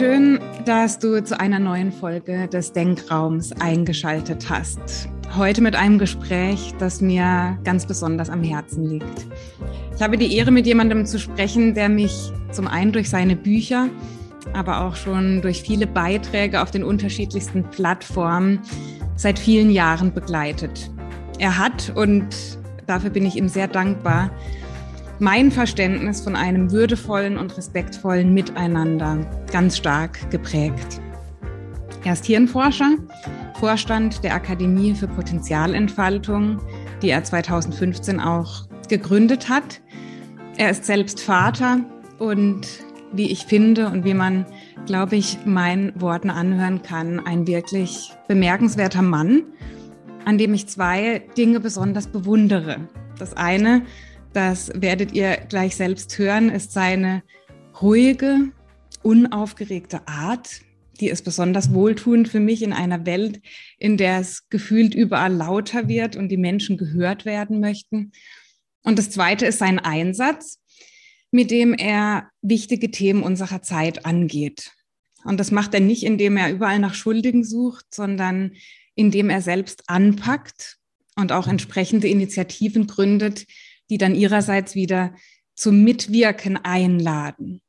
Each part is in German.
Schön, dass du zu einer neuen Folge des Denkraums eingeschaltet hast. Heute mit einem Gespräch, das mir ganz besonders am Herzen liegt. Ich habe die Ehre, mit jemandem zu sprechen, der mich zum einen durch seine Bücher, aber auch schon durch viele Beiträge auf den unterschiedlichsten Plattformen seit vielen Jahren begleitet. Er hat, und dafür bin ich ihm sehr dankbar, mein Verständnis von einem würdevollen und respektvollen Miteinander ganz stark geprägt. Er ist Hirnforscher, Vorstand der Akademie für Potenzialentfaltung, die er 2015 auch gegründet hat. Er ist selbst Vater und wie ich finde und wie man, glaube ich, meinen Worten anhören kann, ein wirklich bemerkenswerter Mann, an dem ich zwei Dinge besonders bewundere. Das eine das werdet ihr gleich selbst hören, ist seine ruhige, unaufgeregte Art. Die ist besonders wohltuend für mich in einer Welt, in der es gefühlt überall lauter wird und die Menschen gehört werden möchten. Und das Zweite ist sein Einsatz, mit dem er wichtige Themen unserer Zeit angeht. Und das macht er nicht, indem er überall nach Schuldigen sucht, sondern indem er selbst anpackt und auch entsprechende Initiativen gründet, die dann ihrerseits wieder zum Mitwirken einladen.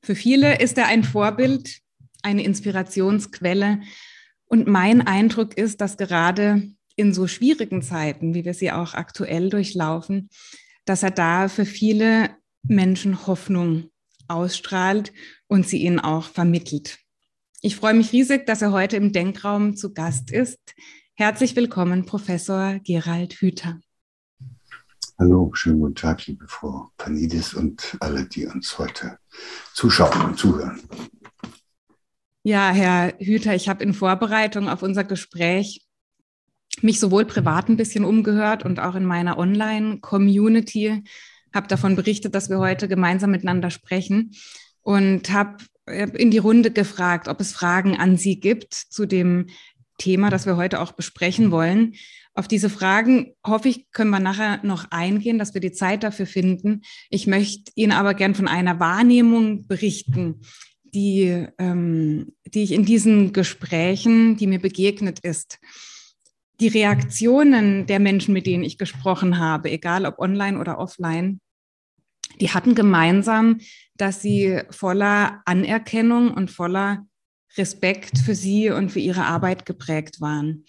Für viele ist er ein Vorbild, eine Inspirationsquelle. Und mein Eindruck ist, dass gerade in so schwierigen Zeiten, wie wir sie auch aktuell durchlaufen, dass er da für viele Menschen Hoffnung ausstrahlt und sie ihnen auch vermittelt. Ich freue mich riesig, dass er heute im Denkraum zu Gast ist. Herzlich willkommen, Professor Gerald Hüther. Hallo, schönen guten Tag, liebe Frau Panidis und alle, die uns heute zuschauen und zuhören. Ja, Herr Hüter, ich habe in Vorbereitung auf unser Gespräch mich sowohl privat ein bisschen umgehört und auch in meiner Online-Community, habe davon berichtet, dass wir heute gemeinsam miteinander sprechen und habe in die Runde gefragt, ob es Fragen an Sie gibt zu dem Thema, das wir heute auch besprechen wollen. Auf diese Fragen hoffe ich, können wir nachher noch eingehen, dass wir die Zeit dafür finden. Ich möchte Ihnen aber gern von einer Wahrnehmung berichten, die, ähm, die ich in diesen Gesprächen, die mir begegnet ist. Die Reaktionen der Menschen, mit denen ich gesprochen habe, egal ob online oder offline, die hatten gemeinsam, dass sie voller Anerkennung und voller Respekt für sie und für ihre Arbeit geprägt waren.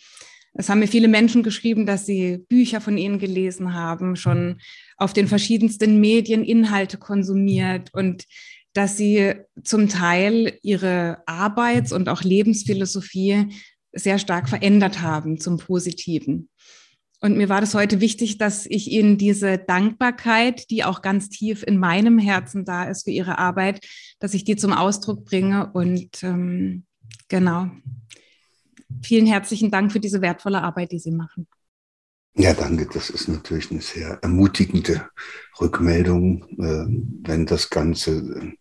Es haben mir viele Menschen geschrieben, dass sie Bücher von ihnen gelesen haben, schon auf den verschiedensten Medien Inhalte konsumiert und dass sie zum Teil ihre Arbeits- und auch Lebensphilosophie sehr stark verändert haben zum Positiven. Und mir war das heute wichtig, dass ich Ihnen diese Dankbarkeit, die auch ganz tief in meinem Herzen da ist für Ihre Arbeit, dass ich die zum Ausdruck bringe. Und ähm, genau, vielen herzlichen Dank für diese wertvolle Arbeit, die Sie machen. Ja, danke. Das ist natürlich eine sehr ermutigende Rückmeldung, äh, wenn das Ganze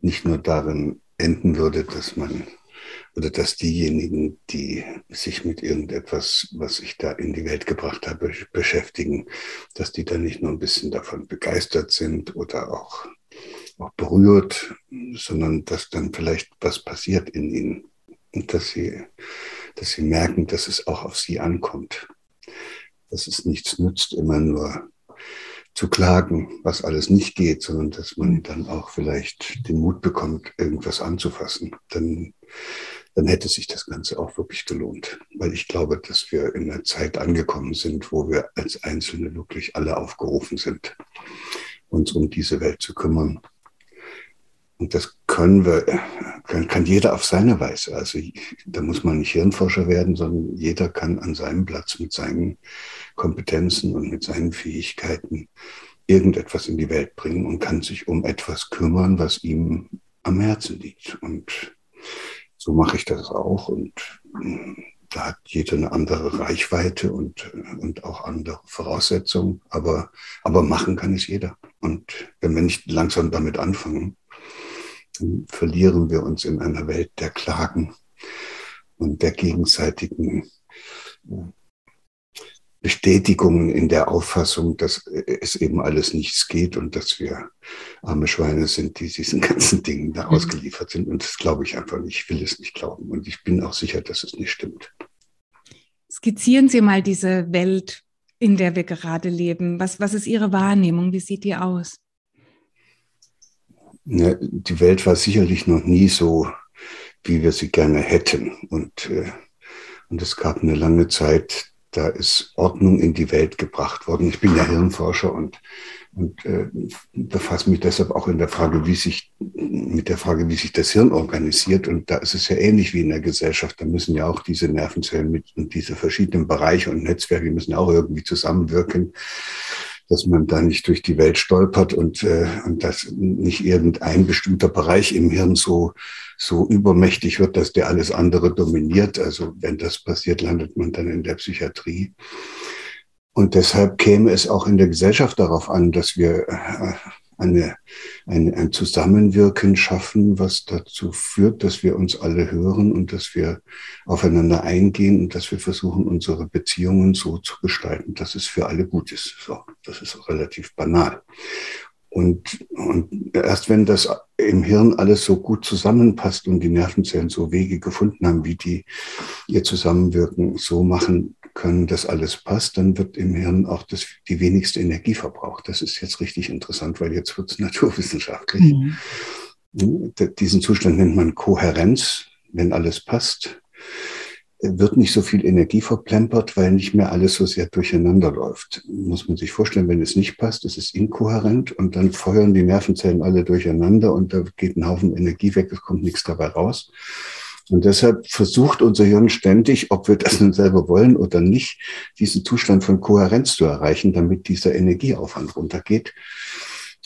nicht nur darin enden würde, dass man oder dass diejenigen, die sich mit irgendetwas, was ich da in die Welt gebracht habe, beschäftigen, dass die dann nicht nur ein bisschen davon begeistert sind oder auch, auch berührt, sondern dass dann vielleicht was passiert in ihnen und dass sie dass sie merken, dass es auch auf sie ankommt. Dass es nichts nützt, immer nur zu klagen, was alles nicht geht, sondern dass man dann auch vielleicht den Mut bekommt, irgendwas anzufassen. Dann, dann hätte sich das Ganze auch wirklich gelohnt. Weil ich glaube, dass wir in einer Zeit angekommen sind, wo wir als Einzelne wirklich alle aufgerufen sind, uns um diese Welt zu kümmern und das können wir, kann, kann jeder auf seine Weise. Also da muss man nicht Hirnforscher werden, sondern jeder kann an seinem Platz mit seinen Kompetenzen und mit seinen Fähigkeiten irgendetwas in die Welt bringen und kann sich um etwas kümmern, was ihm am Herzen liegt. Und so mache ich das auch. Und hm, da hat jeder eine andere Reichweite und, und auch andere Voraussetzungen. Aber, aber machen kann es jeder. Und wenn wir nicht langsam damit anfangen, dann verlieren wir uns in einer Welt der Klagen und der gegenseitigen Bestätigungen in der Auffassung, dass es eben alles nichts geht und dass wir arme Schweine sind, die diesen ganzen Dingen da mhm. ausgeliefert sind. Und das glaube ich einfach nicht. Ich will es nicht glauben. Und ich bin auch sicher, dass es nicht stimmt. Skizzieren Sie mal diese Welt, in der wir gerade leben. Was, was ist Ihre Wahrnehmung? Wie sieht die aus? Die Welt war sicherlich noch nie so, wie wir sie gerne hätten. Und, äh, und es gab eine lange Zeit, da ist Ordnung in die Welt gebracht worden. Ich bin ja Hirnforscher und, und äh, befasse mich deshalb auch in der Frage, wie sich, mit der Frage, wie sich das Hirn organisiert. Und da ist es ja ähnlich wie in der Gesellschaft. Da müssen ja auch diese Nervenzellen mit und diese verschiedenen Bereiche und Netzwerke müssen ja auch irgendwie zusammenwirken dass man da nicht durch die Welt stolpert und, äh, und dass nicht irgendein bestimmter Bereich im Hirn so, so übermächtig wird, dass der alles andere dominiert. Also wenn das passiert, landet man dann in der Psychiatrie. Und deshalb käme es auch in der Gesellschaft darauf an, dass wir äh, eine, eine, ein Zusammenwirken schaffen, was dazu führt, dass wir uns alle hören und dass wir aufeinander eingehen und dass wir versuchen, unsere Beziehungen so zu gestalten, dass es für alle gut ist. So, das ist relativ banal. Und, und erst wenn das im Hirn alles so gut zusammenpasst und die Nervenzellen so Wege gefunden haben, wie die ihr Zusammenwirken so machen, können, dass alles passt, dann wird im Hirn auch das, die wenigste Energie verbraucht. Das ist jetzt richtig interessant, weil jetzt wird es naturwissenschaftlich. Mhm. Hm, diesen Zustand nennt man Kohärenz, wenn alles passt wird nicht so viel Energie verplempert, weil nicht mehr alles so sehr durcheinander läuft. Muss man sich vorstellen, wenn es nicht passt, ist es inkohärent und dann feuern die Nervenzellen alle durcheinander und da geht ein Haufen Energie weg, es kommt nichts dabei raus. Und deshalb versucht unser Hirn ständig, ob wir das nun selber wollen oder nicht, diesen Zustand von Kohärenz zu erreichen, damit dieser Energieaufwand runtergeht.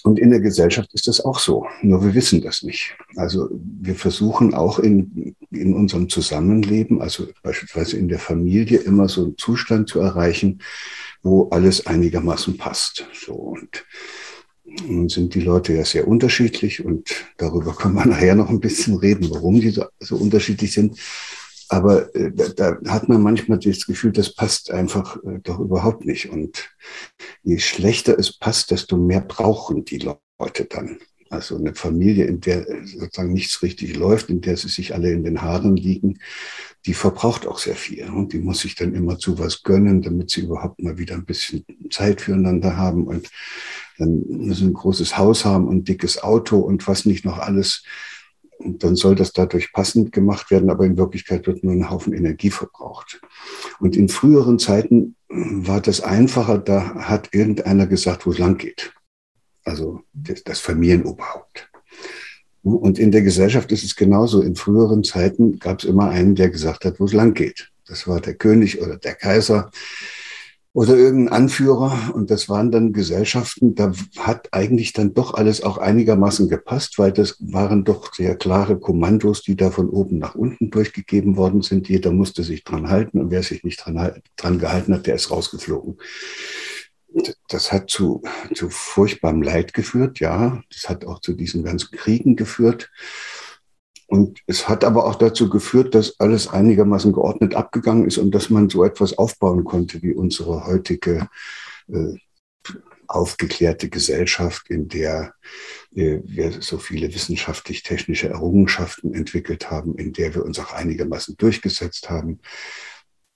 Und in der Gesellschaft ist das auch so, nur wir wissen das nicht. Also wir versuchen auch in, in unserem Zusammenleben, also beispielsweise in der Familie, immer so einen Zustand zu erreichen, wo alles einigermaßen passt. So und sind die Leute ja sehr unterschiedlich und darüber können wir nachher noch ein bisschen reden, warum die so, so unterschiedlich sind. Aber äh, da, da, hat man manchmal das Gefühl, das passt einfach äh, doch überhaupt nicht. Und je schlechter es passt, desto mehr brauchen die Leute dann. Also eine Familie, in der sozusagen nichts richtig läuft, in der sie sich alle in den Haaren liegen, die verbraucht auch sehr viel. Und die muss sich dann immer zu was gönnen, damit sie überhaupt mal wieder ein bisschen Zeit füreinander haben. Und dann müssen sie ein großes Haus haben und ein dickes Auto und was nicht noch alles. Und dann soll das dadurch passend gemacht werden, aber in Wirklichkeit wird nur ein Haufen Energie verbraucht. Und in früheren Zeiten war das einfacher, da hat irgendeiner gesagt, wo es lang geht. Also das Familienoberhaupt. Und in der Gesellschaft ist es genauso. In früheren Zeiten gab es immer einen, der gesagt hat, wo es lang geht. Das war der König oder der Kaiser oder irgendein Anführer. Und das waren dann Gesellschaften, da hat eigentlich dann doch alles auch einigermaßen gepasst, weil das waren doch sehr klare Kommandos, die da von oben nach unten durchgegeben worden sind. Jeder musste sich dran halten und wer sich nicht dran, dran gehalten hat, der ist rausgeflogen. Das hat zu, zu furchtbarem Leid geführt, ja. Das hat auch zu diesen ganzen Kriegen geführt. Und es hat aber auch dazu geführt, dass alles einigermaßen geordnet abgegangen ist und dass man so etwas aufbauen konnte wie unsere heutige äh, aufgeklärte Gesellschaft, in der äh, wir so viele wissenschaftlich-technische Errungenschaften entwickelt haben, in der wir uns auch einigermaßen durchgesetzt haben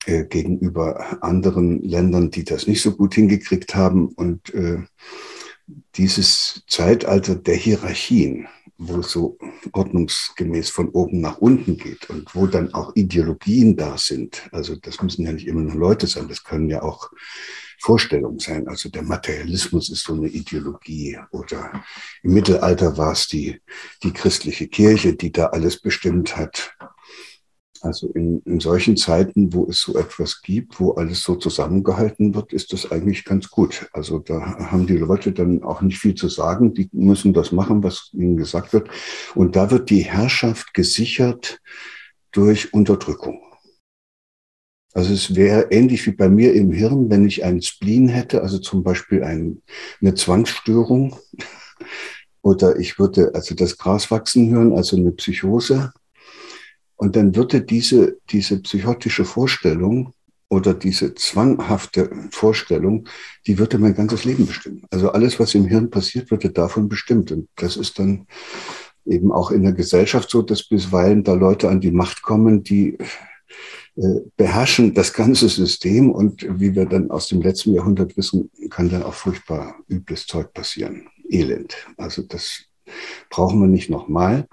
äh, gegenüber anderen Ländern, die das nicht so gut hingekriegt haben. Und äh, dieses Zeitalter der Hierarchien, wo es so ordnungsgemäß von oben nach unten geht und wo dann auch Ideologien da sind. Also das müssen ja nicht immer nur Leute sein, das können ja auch Vorstellungen sein. Also der Materialismus ist so eine Ideologie oder im Mittelalter war es die, die christliche Kirche, die da alles bestimmt hat. Also in, in solchen Zeiten, wo es so etwas gibt, wo alles so zusammengehalten wird, ist das eigentlich ganz gut. Also da haben die Leute dann auch nicht viel zu sagen. Die müssen das machen, was ihnen gesagt wird. Und da wird die Herrschaft gesichert durch Unterdrückung. Also es wäre ähnlich wie bei mir im Hirn, wenn ich einen Spleen hätte, also zum Beispiel ein, eine Zwangsstörung. Oder ich würde also das Gras wachsen hören, also eine Psychose und dann würde diese, diese psychotische Vorstellung oder diese zwanghafte Vorstellung, die würde mein ganzes Leben bestimmen. Also alles, was im Hirn passiert, würde davon bestimmt. Und das ist dann eben auch in der Gesellschaft so, dass bisweilen da Leute an die Macht kommen, die äh, beherrschen das ganze System und wie wir dann aus dem letzten Jahrhundert wissen, kann dann auch furchtbar übles Zeug passieren. Elend. Also das brauchen wir nicht nochmal.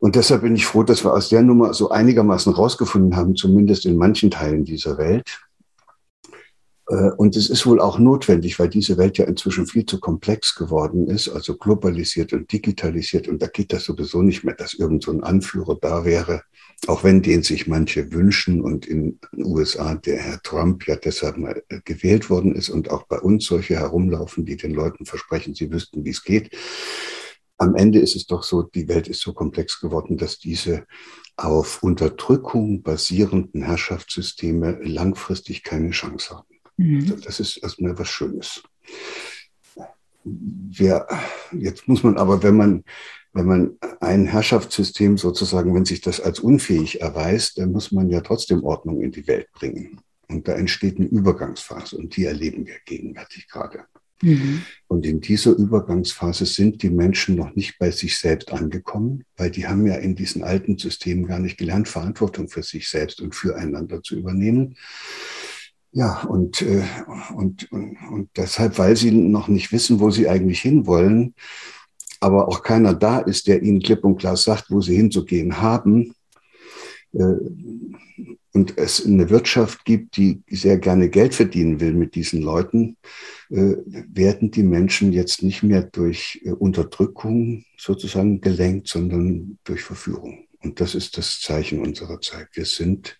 Und deshalb bin ich froh, dass wir aus der Nummer so einigermaßen rausgefunden haben, zumindest in manchen Teilen dieser Welt. Äh, und es ist wohl auch notwendig, weil diese Welt ja inzwischen viel zu komplex geworden ist, also globalisiert und digitalisiert. Und da geht das sowieso nicht mehr, dass irgend so ein Anführer da wäre, auch wenn den sich manche wünschen und in den USA der Herr Trump ja deshalb mal äh, gewählt worden ist und auch bei uns solche herumlaufen, die den Leuten versprechen, sie wüssten, wie es geht am Ende ist es doch so, die Welt ist so komplex geworden, dass diese auf Unterdrückung basierenden Herrschaftssysteme langfristig keine Chance haben. Mhm. Also das ist erstmal was Schönes. Wir, jetzt muss man aber, wenn man, wenn man ein Herrschaftssystem sozusagen, wenn sich das als unfähig erweist, dann muss man ja trotzdem Ordnung in die Welt bringen. Und da entsteht eine Übergangsphase und die erleben wir gegenwärtig gerade. Mhm. Und in dieser Übergangsphase sind die Menschen noch nicht bei sich selbst angekommen, weil die haben ja in diesen alten Systemen gar nicht gelernt, Verantwortung für sich selbst und füreinander zu übernehmen. Ja, und, äh, und, und, und deshalb, weil sie noch nicht wissen, wo sie eigentlich hinwollen, aber auch keiner da ist, der ihnen klipp und klar sagt, wo sie hinzugehen haben, äh, und es eine Wirtschaft gibt, die sehr gerne Geld verdienen will mit diesen Leuten, äh, werden die Menschen jetzt nicht mehr durch äh, Unterdrückung sozusagen gelenkt, sondern durch Verführung. Und das ist das Zeichen unserer Zeit. Wir sind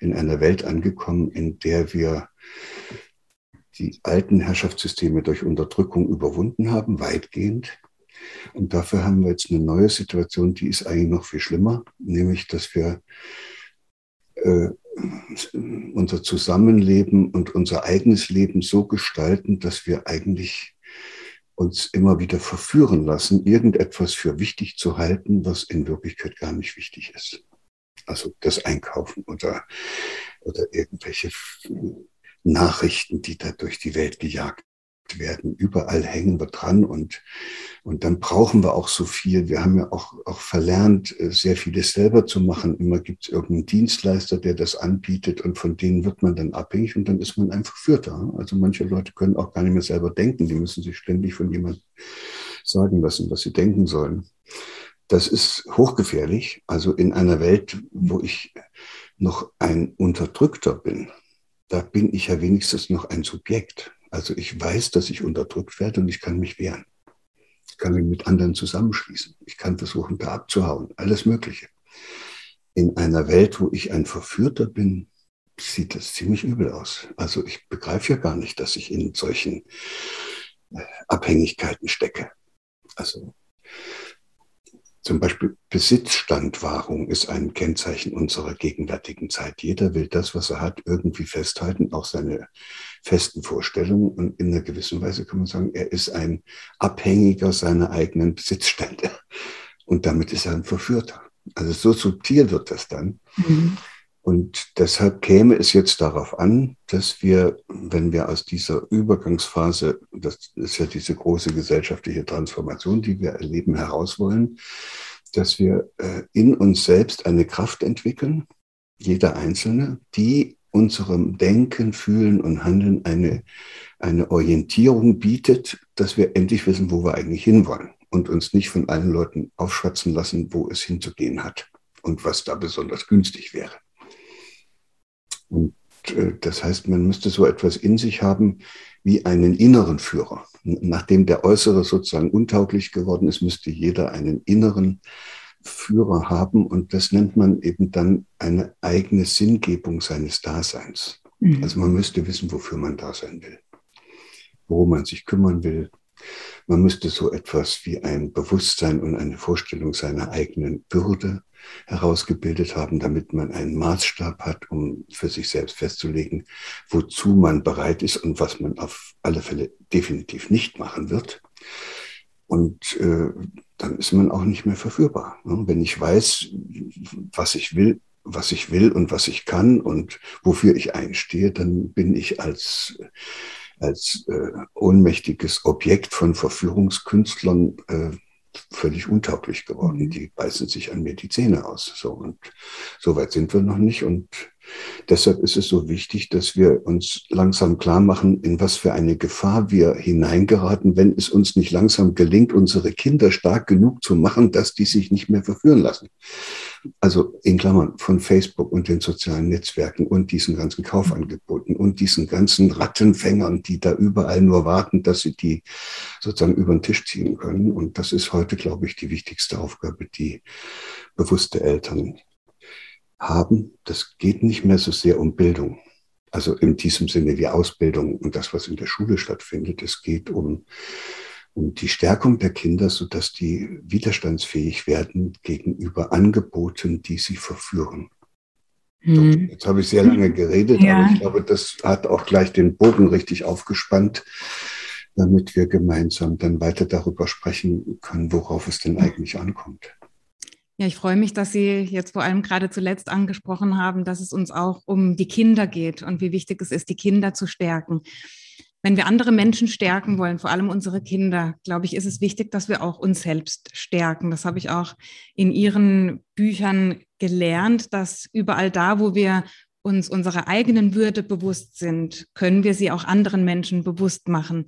in einer Welt angekommen, in der wir die alten Herrschaftssysteme durch Unterdrückung überwunden haben, weitgehend. Und dafür haben wir jetzt eine neue Situation, die ist eigentlich noch viel schlimmer, nämlich dass wir äh, unser Zusammenleben und unser eigenes Leben so gestalten, dass wir eigentlich uns immer wieder verführen lassen, irgendetwas für wichtig zu halten, was in Wirklichkeit gar nicht wichtig ist. Also das Einkaufen oder, oder irgendwelche Nachrichten, die da durch die Welt gejagt werden. Überall hängen wir dran und, und dann brauchen wir auch so viel. Wir haben ja auch, auch verlernt, äh, sehr vieles selber zu machen. Immer gibt es irgendeinen Dienstleister, der das anbietet und von denen wird man dann abhängig und dann ist man einfach Führter. Also manche Leute können auch gar nicht mehr selber denken. Die müssen sich ständig von jemandem sagen lassen, was sie denken sollen. Das ist hochgefährlich. Also in einer Welt, wo ich noch ein Unterdrückter bin, da bin ich ja wenigstens noch ein Subjekt. Also ich weiß, dass ich unterdrückt werde und ich kann mich wehren. Ich kann mich mit anderen zusammenschließen. Ich kann versuchen, da abzuhauen. Alles Mögliche. In einer Welt, wo ich ein Verführter bin, sieht das ziemlich übel aus. Also ich begreife ja gar nicht, dass ich in solchen äh, Abhängigkeiten stecke. Also zum Beispiel Besitzstandwahrung ist ein Kennzeichen unserer gegenwärtigen Zeit. Jeder will das, was er hat, irgendwie festhalten, auch seine festen Vorstellungen. Und in einer gewissen Weise kann man sagen, er ist ein Abhängiger seiner eigenen Besitzstände. Und damit ist er ein Verführter. Also so subtil wird das dann. Mhm. Und deshalb käme es jetzt darauf an, dass wir, wenn wir aus dieser Übergangsphase, das ist ja diese große gesellschaftliche Transformation, die wir erleben, heraus wollen, dass wir äh, in uns selbst eine Kraft entwickeln, jeder Einzelne, die unserem Denken, Fühlen und Handeln eine, eine Orientierung bietet, dass wir endlich wissen, wo wir eigentlich hinwollen und uns nicht von allen Leuten aufschwatzen lassen, wo es hinzugehen hat und was da besonders günstig wäre. Und äh, das heißt, man müsste so etwas in sich haben wie einen inneren Führer. Nachdem der Äußere sozusagen untauglich geworden ist, müsste jeder einen inneren Führer haben und das nennt man eben dann eine eigene Sinngebung seines Daseins. Mhm. Also man müsste wissen, wofür man da sein will, worum man sich kümmern will. Man müsste so etwas wie ein Bewusstsein und eine Vorstellung seiner eigenen Würde herausgebildet haben, damit man einen Maßstab hat, um für sich selbst festzulegen, wozu man bereit ist und was man auf alle Fälle definitiv nicht machen wird. Und äh, dann ist man auch nicht mehr verführbar. Ne? Wenn ich weiß, was ich will, was ich will und was ich kann und wofür ich einstehe, dann bin ich als, als äh, ohnmächtiges Objekt von Verführungskünstlern äh, völlig untauglich geworden. Mhm. Die beißen sich an mir die Zähne aus. So und so weit sind wir noch nicht. Und deshalb ist es so wichtig, dass wir uns langsam klar machen, in was für eine Gefahr wir hineingeraten, wenn es uns nicht langsam gelingt, unsere Kinder stark genug zu machen, dass die sich nicht mehr verführen lassen also in Klammern von Facebook und den sozialen Netzwerken und diesen ganzen Kaufangeboten und diesen ganzen Rattenfängern, die da überall nur warten, dass sie die sozusagen über den Tisch ziehen können. Und das ist heute, glaube ich, die wichtigste Aufgabe, die bewusste Eltern haben. Das geht nicht mehr so sehr um Bildung. Also in diesem Sinne wie Ausbildung und das, was in der Schule stattfindet. Es geht um und die Stärkung der Kinder, sodass die widerstandsfähig werden gegenüber Angeboten, die sie verführen. Hm. Jetzt habe ich sehr lange geredet, ja. aber ich glaube, das hat auch gleich den Bogen richtig aufgespannt, damit wir gemeinsam dann weiter darüber sprechen können, worauf es denn eigentlich ankommt. Ja, ich freue mich, dass Sie jetzt vor allem gerade zuletzt angesprochen haben, dass es uns auch um die Kinder geht und wie wichtig es ist, die Kinder zu stärken wenn wir andere Menschen stärken wollen, vor allem unsere Kinder, glaube ich, ist es wichtig, dass wir auch uns selbst stärken. Das habe ich auch in Ihren Büchern gelernt, dass überall da, wo wir uns unserer eigenen Würde bewusst sind, können wir sie auch anderen Menschen bewusst machen.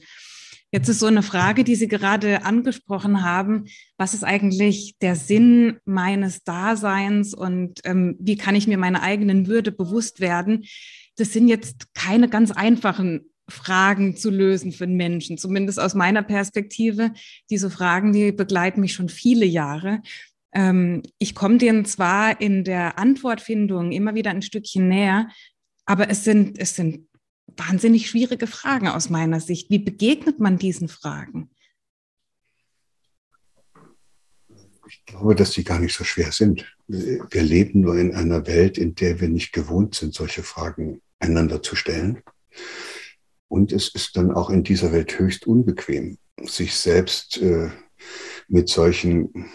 Jetzt ist so eine Frage, die Sie gerade angesprochen haben. Was ist eigentlich der Sinn meines Daseins und ähm, wie kann ich mir meiner eigenen Würde bewusst werden? Das sind jetzt keine ganz einfachen Fragen zu lösen für den Menschen, zumindest aus meiner Perspektive. Diese Fragen, die begleiten mich schon viele Jahre. Ähm, ich komme denen zwar in der Antwortfindung immer wieder ein Stückchen näher, aber es sind, es sind wahnsinnig schwierige Fragen aus meiner Sicht. Wie begegnet man diesen Fragen? Ich glaube, dass die gar nicht so schwer sind. Wir leben nur in einer Welt, in der wir nicht gewohnt sind, solche Fragen einander zu stellen. Und es ist dann auch in dieser Welt höchst unbequem, sich selbst äh, mit solchen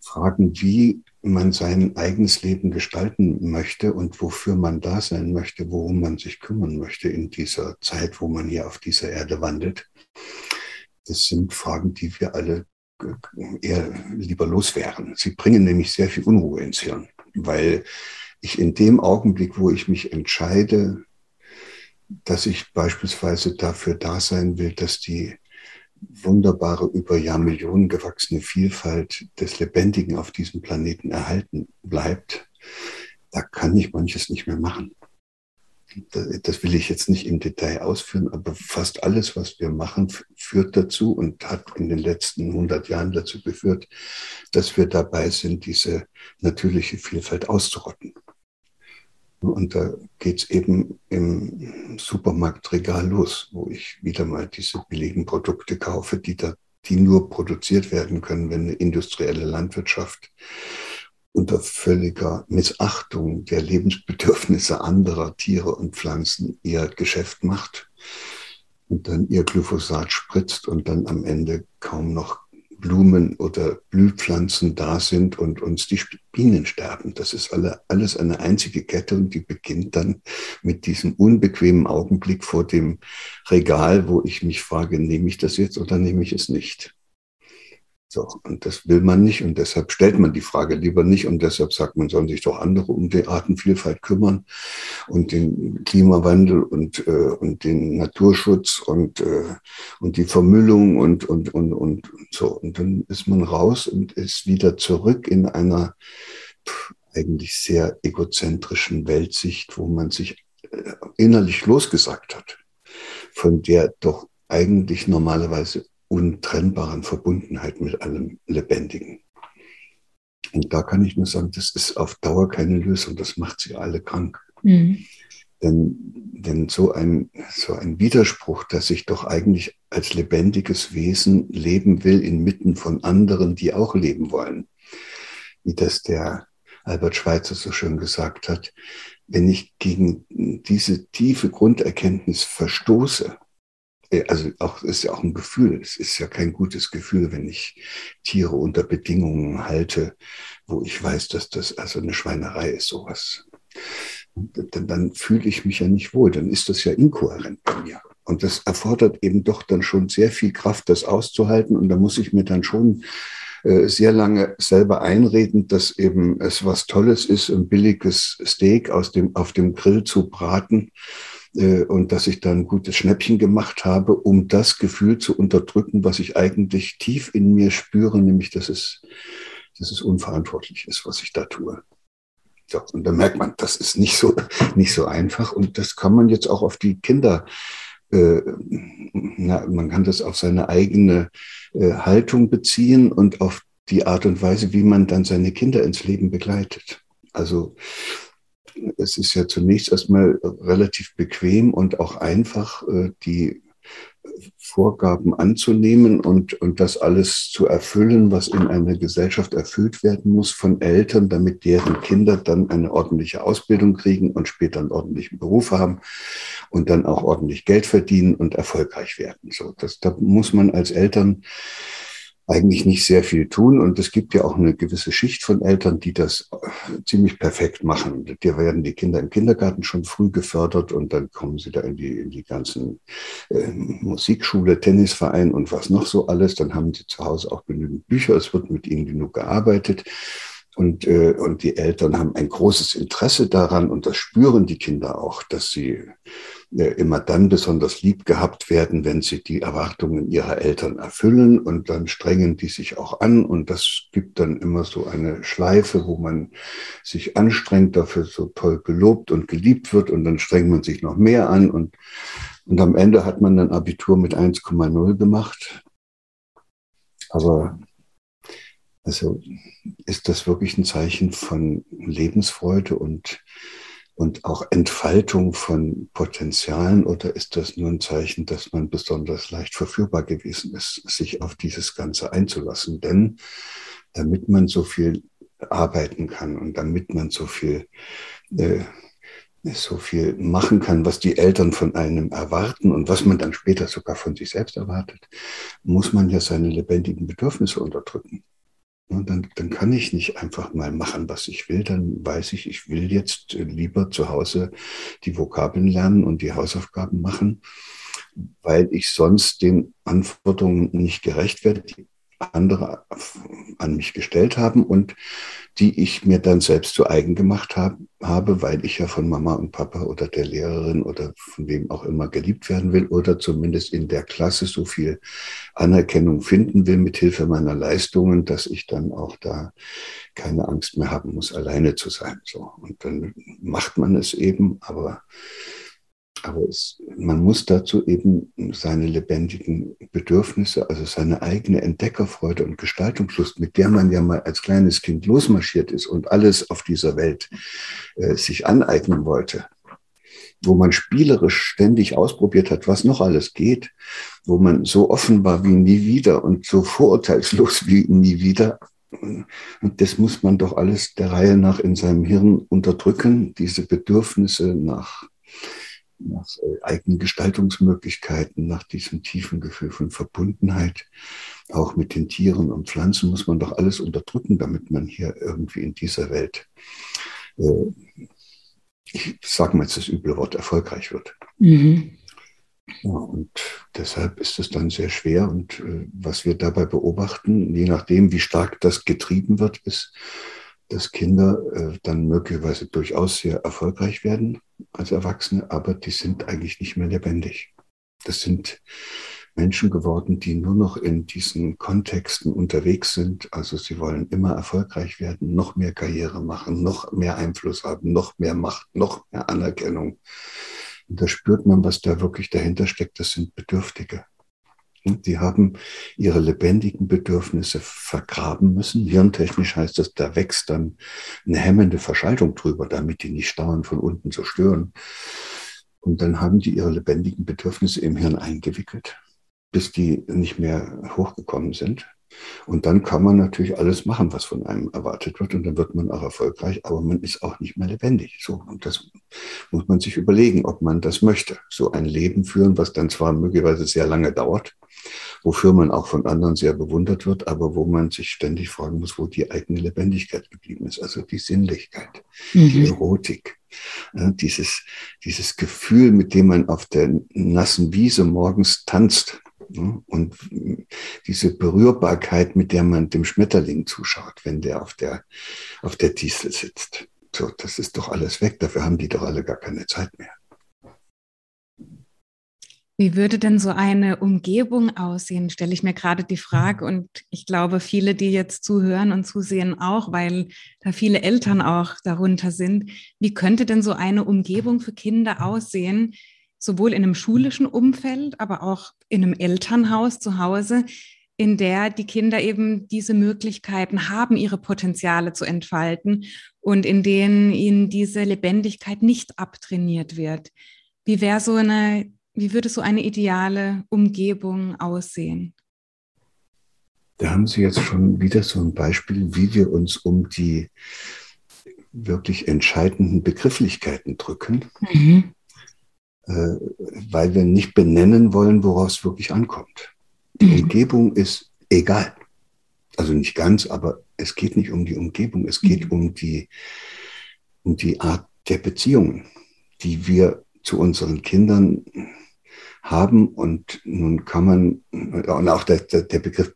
Fragen, wie man sein eigenes Leben gestalten möchte und wofür man da sein möchte, worum man sich kümmern möchte in dieser Zeit, wo man hier auf dieser Erde wandelt. Das sind Fragen, die wir alle äh, eher lieber loswerden. Sie bringen nämlich sehr viel Unruhe ins Hirn, weil ich in dem Augenblick, wo ich mich entscheide, dass ich beispielsweise dafür da sein will, dass die wunderbare, über Jahrmillionen gewachsene Vielfalt des Lebendigen auf diesem Planeten erhalten bleibt, da kann ich manches nicht mehr machen. Das will ich jetzt nicht im Detail ausführen, aber fast alles, was wir machen, führt dazu und hat in den letzten 100 Jahren dazu geführt, dass wir dabei sind, diese natürliche Vielfalt auszurotten. Und da geht's eben im Supermarktregal los, wo ich wieder mal diese billigen Produkte kaufe, die da, die nur produziert werden können, wenn eine industrielle Landwirtschaft unter völliger Missachtung der Lebensbedürfnisse anderer Tiere und Pflanzen ihr Geschäft macht und dann ihr Glyphosat spritzt und dann am Ende kaum noch Blumen oder Blühpflanzen da sind und uns die Bienen sterben. Das ist alle, alles eine einzige Kette und die beginnt dann mit diesem unbequemen Augenblick vor dem Regal, wo ich mich frage, nehme ich das jetzt oder nehme ich es nicht? So, und das will man nicht und deshalb stellt man die Frage lieber nicht und deshalb sagt man, sollen sich doch andere um die Artenvielfalt kümmern und den Klimawandel und, äh, und den Naturschutz und, äh, und die Vermüllung und, und, und, und so. Und dann ist man raus und ist wieder zurück in einer pff, eigentlich sehr egozentrischen Weltsicht, wo man sich äh, innerlich losgesagt hat, von der doch eigentlich normalerweise untrennbaren Verbundenheit mit allem Lebendigen. Und da kann ich nur sagen, das ist auf Dauer keine Lösung, das macht sie alle krank. Mhm. Denn, denn so, ein, so ein Widerspruch, dass ich doch eigentlich als lebendiges Wesen leben will inmitten von anderen, die auch leben wollen, wie das der Albert Schweitzer so schön gesagt hat, wenn ich gegen diese tiefe Grunderkenntnis verstoße, also auch ist ja auch ein Gefühl. Es ist ja kein gutes Gefühl, wenn ich Tiere unter Bedingungen halte, wo ich weiß, dass das also eine Schweinerei ist, sowas. Dann, dann fühle ich mich ja nicht wohl. Dann ist das ja inkohärent bei mir. Und das erfordert eben doch dann schon sehr viel Kraft, das auszuhalten. Und da muss ich mir dann schon äh, sehr lange selber einreden, dass eben es was Tolles ist, ein billiges Steak aus dem, auf dem Grill zu braten äh, und dass ich da ein gutes Schnäppchen gemacht habe, um das Gefühl zu unterdrücken, was ich eigentlich tief in mir spüre, nämlich dass es, dass es unverantwortlich ist, was ich da tue. So, und da merkt man, das ist nicht so, nicht so einfach und das kann man jetzt auch auf die Kinder äh, na, man kann das auf seine eigene äh, Haltung beziehen und auf die Art und Weise, wie man dann seine Kinder ins Leben begleitet. Also es ist ja zunächst erstmal relativ bequem und auch einfach, äh, die Vorgaben anzunehmen und, und das alles zu erfüllen, was in einer Gesellschaft erfüllt werden muss von Eltern, damit deren Kinder dann eine ordentliche Ausbildung kriegen und später einen ordentlichen Beruf haben und dann auch ordentlich Geld verdienen und erfolgreich werden. So, das, da muss man als Eltern eigentlich nicht sehr viel tun. Und es gibt ja auch eine gewisse Schicht von Eltern, die das ziemlich perfekt machen. Da werden die Kinder im Kindergarten schon früh gefördert und dann kommen sie da in die, in die ganzen äh, Musikschule, Tennisverein und was noch so alles. Dann haben sie zu Hause auch genügend Bücher. Es wird mit ihnen genug gearbeitet. Und, äh, und die Eltern haben ein großes Interesse daran und das spüren die Kinder auch, dass sie immer dann besonders lieb gehabt werden, wenn sie die Erwartungen ihrer Eltern erfüllen und dann strengen die sich auch an und das gibt dann immer so eine Schleife, wo man sich anstrengt, dafür so toll gelobt und geliebt wird und dann strengt man sich noch mehr an und, und am Ende hat man dann Abitur mit 1,0 gemacht. Aber also ist das wirklich ein Zeichen von Lebensfreude und, und auch Entfaltung von Potenzialen oder ist das nur ein Zeichen, dass man besonders leicht verführbar gewesen ist, sich auf dieses Ganze einzulassen? Denn damit man so viel arbeiten kann und damit man so viel äh, so viel machen kann, was die Eltern von einem erwarten und was man dann später sogar von sich selbst erwartet, muss man ja seine lebendigen Bedürfnisse unterdrücken. Und dann, dann kann ich nicht einfach mal machen, was ich will. Dann weiß ich, ich will jetzt lieber zu Hause die Vokabeln lernen und die Hausaufgaben machen, weil ich sonst den Anforderungen nicht gerecht werde, die andere an mich gestellt haben und die ich mir dann selbst zu eigen gemacht hab, habe, weil ich ja von Mama und Papa oder der Lehrerin oder von wem auch immer geliebt werden will oder zumindest in der Klasse so viel Anerkennung finden will mit Hilfe meiner Leistungen, dass ich dann auch da keine Angst mehr haben muss, alleine zu sein. So und dann macht man es eben, aber aber es, man muss dazu eben seine lebendigen Bedürfnisse, also seine eigene Entdeckerfreude und Gestaltungslust, mit der man ja mal als kleines Kind losmarschiert ist und alles auf dieser Welt äh, sich aneignen wollte, wo man spielerisch ständig ausprobiert hat, was noch alles geht, wo man so offen war wie nie wieder und so vorurteilslos wie nie wieder. Und das muss man doch alles der Reihe nach in seinem Hirn unterdrücken, diese Bedürfnisse nach nach äh, eigenen Gestaltungsmöglichkeiten, nach diesem tiefen Gefühl von Verbundenheit, auch mit den Tieren und Pflanzen, muss man doch alles unterdrücken, damit man hier irgendwie in dieser Welt, äh, ich sage mal jetzt das üble Wort, erfolgreich wird. Mhm. Ja, und deshalb ist es dann sehr schwer. Und äh, was wir dabei beobachten, je nachdem, wie stark das getrieben wird, ist, dass Kinder äh, dann möglicherweise durchaus sehr erfolgreich werden als Erwachsene, aber die sind eigentlich nicht mehr lebendig. Das sind Menschen geworden, die nur noch in diesen Kontexten unterwegs sind. Also sie wollen immer erfolgreich werden, noch mehr Karriere machen, noch mehr Einfluss haben, noch mehr Macht, noch mehr Anerkennung. Und da spürt man, was da wirklich dahinter steckt. Das sind Bedürftige. Die haben ihre lebendigen Bedürfnisse vergraben müssen. Hirntechnisch heißt das, da wächst dann eine hemmende Verschaltung drüber, damit die nicht dauernd von unten so stören. Und dann haben die ihre lebendigen Bedürfnisse im Hirn eingewickelt, bis die nicht mehr hochgekommen sind. Und dann kann man natürlich alles machen, was von einem erwartet wird. Und dann wird man auch erfolgreich, aber man ist auch nicht mehr lebendig. So. Und das muss man sich überlegen, ob man das möchte. So ein Leben führen, was dann zwar möglicherweise sehr lange dauert, wofür man auch von anderen sehr bewundert wird, aber wo man sich ständig fragen muss, wo die eigene Lebendigkeit geblieben ist. Also die Sinnlichkeit, mhm. die Erotik. Ja, dieses, dieses Gefühl, mit dem man auf der nassen Wiese morgens tanzt, Ne? Und diese Berührbarkeit, mit der man dem Schmetterling zuschaut, wenn der auf der, auf der Distel sitzt. So, das ist doch alles weg. Dafür haben die doch alle gar keine Zeit mehr. Wie würde denn so eine Umgebung aussehen, stelle ich mir gerade die Frage. Und ich glaube, viele, die jetzt zuhören und zusehen, auch, weil da viele Eltern auch darunter sind. Wie könnte denn so eine Umgebung für Kinder aussehen, sowohl in einem schulischen Umfeld, aber auch in einem Elternhaus zu Hause, in der die Kinder eben diese Möglichkeiten haben, ihre Potenziale zu entfalten und in denen ihnen diese Lebendigkeit nicht abtrainiert wird. Wie wäre so eine, wie würde so eine ideale Umgebung aussehen? Da haben Sie jetzt schon wieder so ein Beispiel, wie wir uns um die wirklich entscheidenden Begrifflichkeiten drücken. Mhm. Äh, weil wir nicht benennen wollen, woraus es wirklich ankommt. Die. Umgebung ist egal. Also nicht ganz, aber es geht nicht um die Umgebung, es geht mhm. um die, um die Art der Beziehungen, die wir zu unseren Kindern haben. Und nun kann man, und auch der, der Begriff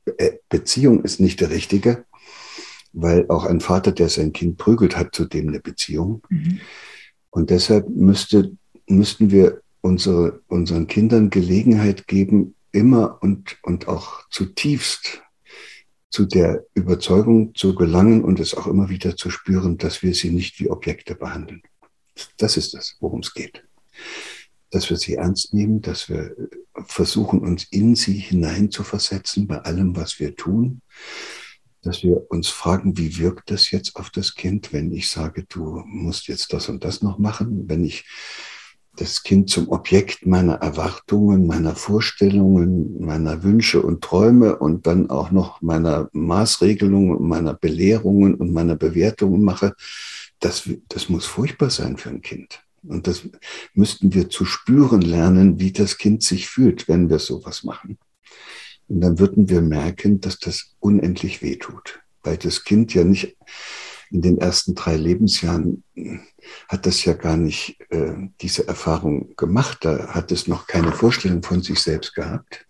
Beziehung ist nicht der richtige, weil auch ein Vater, der sein Kind prügelt, hat zudem eine Beziehung. Mhm. Und deshalb müsste müssten wir unsere, unseren Kindern Gelegenheit geben, immer und, und auch zutiefst zu der Überzeugung zu gelangen und es auch immer wieder zu spüren, dass wir sie nicht wie Objekte behandeln. Das ist das, worum es geht. Dass wir sie ernst nehmen, dass wir versuchen, uns in sie hineinzuversetzen bei allem, was wir tun, dass wir uns fragen, wie wirkt das jetzt auf das Kind, wenn ich sage, du musst jetzt das und das noch machen, wenn ich das Kind zum Objekt meiner Erwartungen, meiner Vorstellungen, meiner Wünsche und Träume und dann auch noch meiner Maßregelungen, meiner Belehrungen und meiner Bewertungen mache, das, das muss furchtbar sein für ein Kind. Und das müssten wir zu spüren lernen, wie das Kind sich fühlt, wenn wir sowas machen. Und dann würden wir merken, dass das unendlich weh tut, weil das Kind ja nicht in den ersten drei Lebensjahren hat das ja gar nicht äh, diese Erfahrung gemacht. Da hat es noch keine Vorstellung von sich selbst gehabt.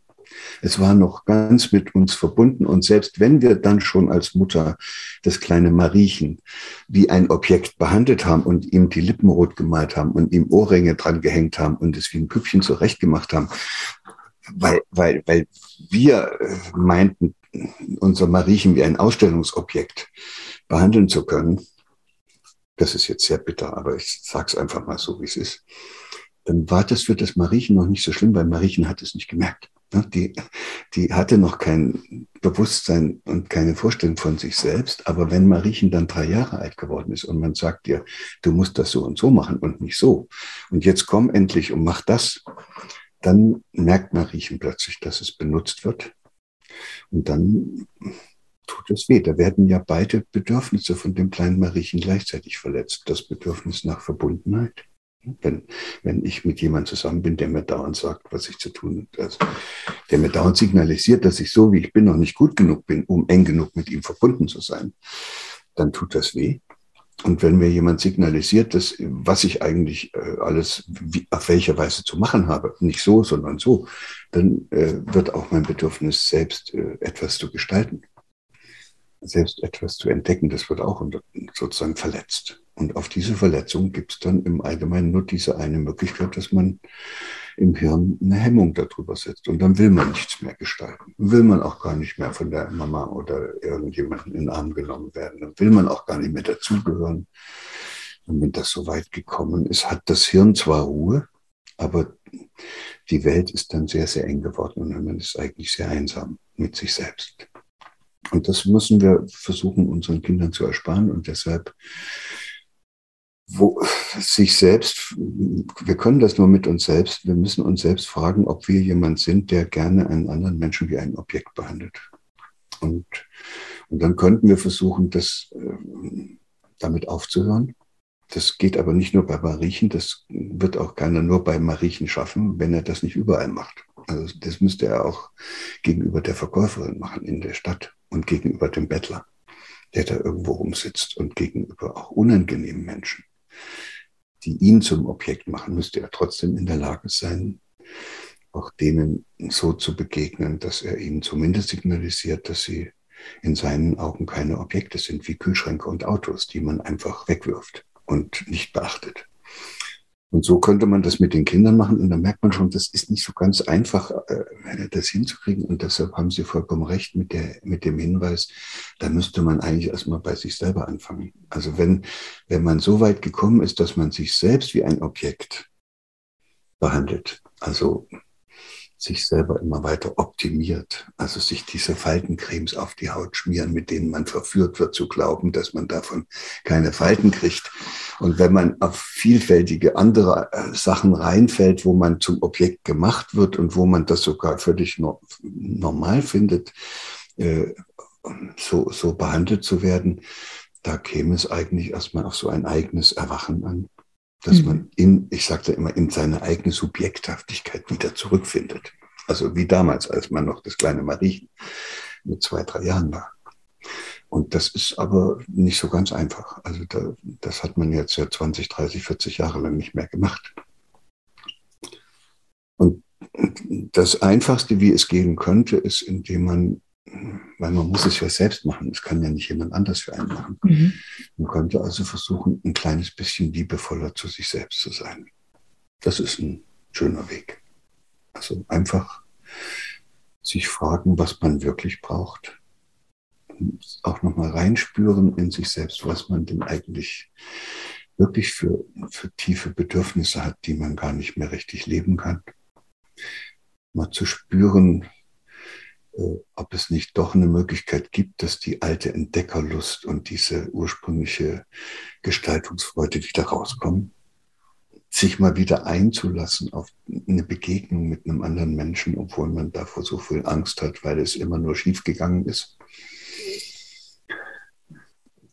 Es war noch ganz mit uns verbunden. Und selbst wenn wir dann schon als Mutter das kleine Mariechen wie ein Objekt behandelt haben und ihm die Lippen rot gemalt haben und ihm Ohrringe dran gehängt haben und es wie ein Püppchen zurechtgemacht haben, weil, weil, weil wir äh, meinten, unser Mariechen wie ein Ausstellungsobjekt behandeln zu können, das ist jetzt sehr bitter, aber ich sage es einfach mal so, wie es ist, dann war das für das Mariechen noch nicht so schlimm, weil Mariechen hat es nicht gemerkt. Ne? Die, die hatte noch kein Bewusstsein und keine Vorstellung von sich selbst. Aber wenn Mariechen dann drei Jahre alt geworden ist und man sagt dir, du musst das so und so machen und nicht so, und jetzt komm endlich und mach das, dann merkt Mariechen plötzlich, dass es benutzt wird. Und dann tut es weh. Da werden ja beide Bedürfnisse von dem kleinen Mariechen gleichzeitig verletzt. Das Bedürfnis nach Verbundenheit. Wenn, wenn ich mit jemandem zusammen bin, der mir dauernd sagt, was ich zu tun habe, also, der mir dauernd signalisiert, dass ich so wie ich bin noch nicht gut genug bin, um eng genug mit ihm verbunden zu sein, dann tut das weh. Und wenn mir jemand signalisiert, dass, was ich eigentlich äh, alles wie, auf welche Weise zu machen habe, nicht so, sondern so, dann äh, wird auch mein Bedürfnis selbst äh, etwas zu gestalten selbst etwas zu entdecken, das wird auch sozusagen verletzt. Und auf diese Verletzung gibt es dann im Allgemeinen nur diese eine Möglichkeit, dass man im Hirn eine Hemmung darüber setzt. Und dann will man nichts mehr gestalten. Will man auch gar nicht mehr von der Mama oder irgendjemanden in den Arm genommen werden. Dann will man auch gar nicht mehr dazugehören. Und wenn das so weit gekommen ist, hat das Hirn zwar Ruhe, aber die Welt ist dann sehr, sehr eng geworden und man ist eigentlich sehr einsam mit sich selbst. Und das müssen wir versuchen, unseren Kindern zu ersparen. Und deshalb, wo sich selbst, wir können das nur mit uns selbst, wir müssen uns selbst fragen, ob wir jemand sind, der gerne einen anderen Menschen wie ein Objekt behandelt. Und, und dann könnten wir versuchen, das äh, damit aufzuhören. Das geht aber nicht nur bei Mariechen, das wird auch keiner nur bei Mariechen schaffen, wenn er das nicht überall macht. Also das müsste er auch gegenüber der Verkäuferin machen in der Stadt und gegenüber dem Bettler, der da irgendwo rumsitzt und gegenüber auch unangenehmen Menschen, die ihn zum Objekt machen, müsste er trotzdem in der Lage sein, auch denen so zu begegnen, dass er ihnen zumindest signalisiert, dass sie in seinen Augen keine Objekte sind wie Kühlschränke und Autos, die man einfach wegwirft und nicht beachtet. Und so könnte man das mit den Kindern machen. Und da merkt man schon, das ist nicht so ganz einfach, äh, das hinzukriegen. Und deshalb haben Sie vollkommen recht mit, der, mit dem Hinweis, da müsste man eigentlich erstmal bei sich selber anfangen. Also wenn, wenn man so weit gekommen ist, dass man sich selbst wie ein Objekt behandelt, also sich selber immer weiter optimiert. Also sich diese Faltencremes auf die Haut schmieren, mit denen man verführt wird zu glauben, dass man davon keine Falten kriegt. Und wenn man auf vielfältige andere äh, Sachen reinfällt, wo man zum Objekt gemacht wird und wo man das sogar völlig no normal findet, äh, so, so behandelt zu werden, da käme es eigentlich erstmal auf so ein eigenes Erwachen an dass mhm. man in, ich sagte immer, in seine eigene Subjekthaftigkeit wieder zurückfindet. Also wie damals, als man noch das kleine Mariechen mit zwei, drei Jahren war. Und das ist aber nicht so ganz einfach. Also da, das hat man jetzt ja 20, 30, 40 Jahre lang nicht mehr gemacht. Und das Einfachste, wie es gehen könnte, ist, indem man weil man muss es ja selbst machen. Es kann ja nicht jemand anders für einen machen. Mhm. Man könnte also versuchen, ein kleines bisschen liebevoller zu sich selbst zu sein. Das ist ein schöner Weg. Also einfach sich fragen, was man wirklich braucht. Und auch nochmal reinspüren in sich selbst, was man denn eigentlich wirklich für, für tiefe Bedürfnisse hat, die man gar nicht mehr richtig leben kann. Mal zu spüren, ob es nicht doch eine Möglichkeit gibt, dass die alte Entdeckerlust und diese ursprüngliche Gestaltungsfreude wieder rauskommen. Sich mal wieder einzulassen auf eine Begegnung mit einem anderen Menschen, obwohl man davor so viel Angst hat, weil es immer nur schiefgegangen ist.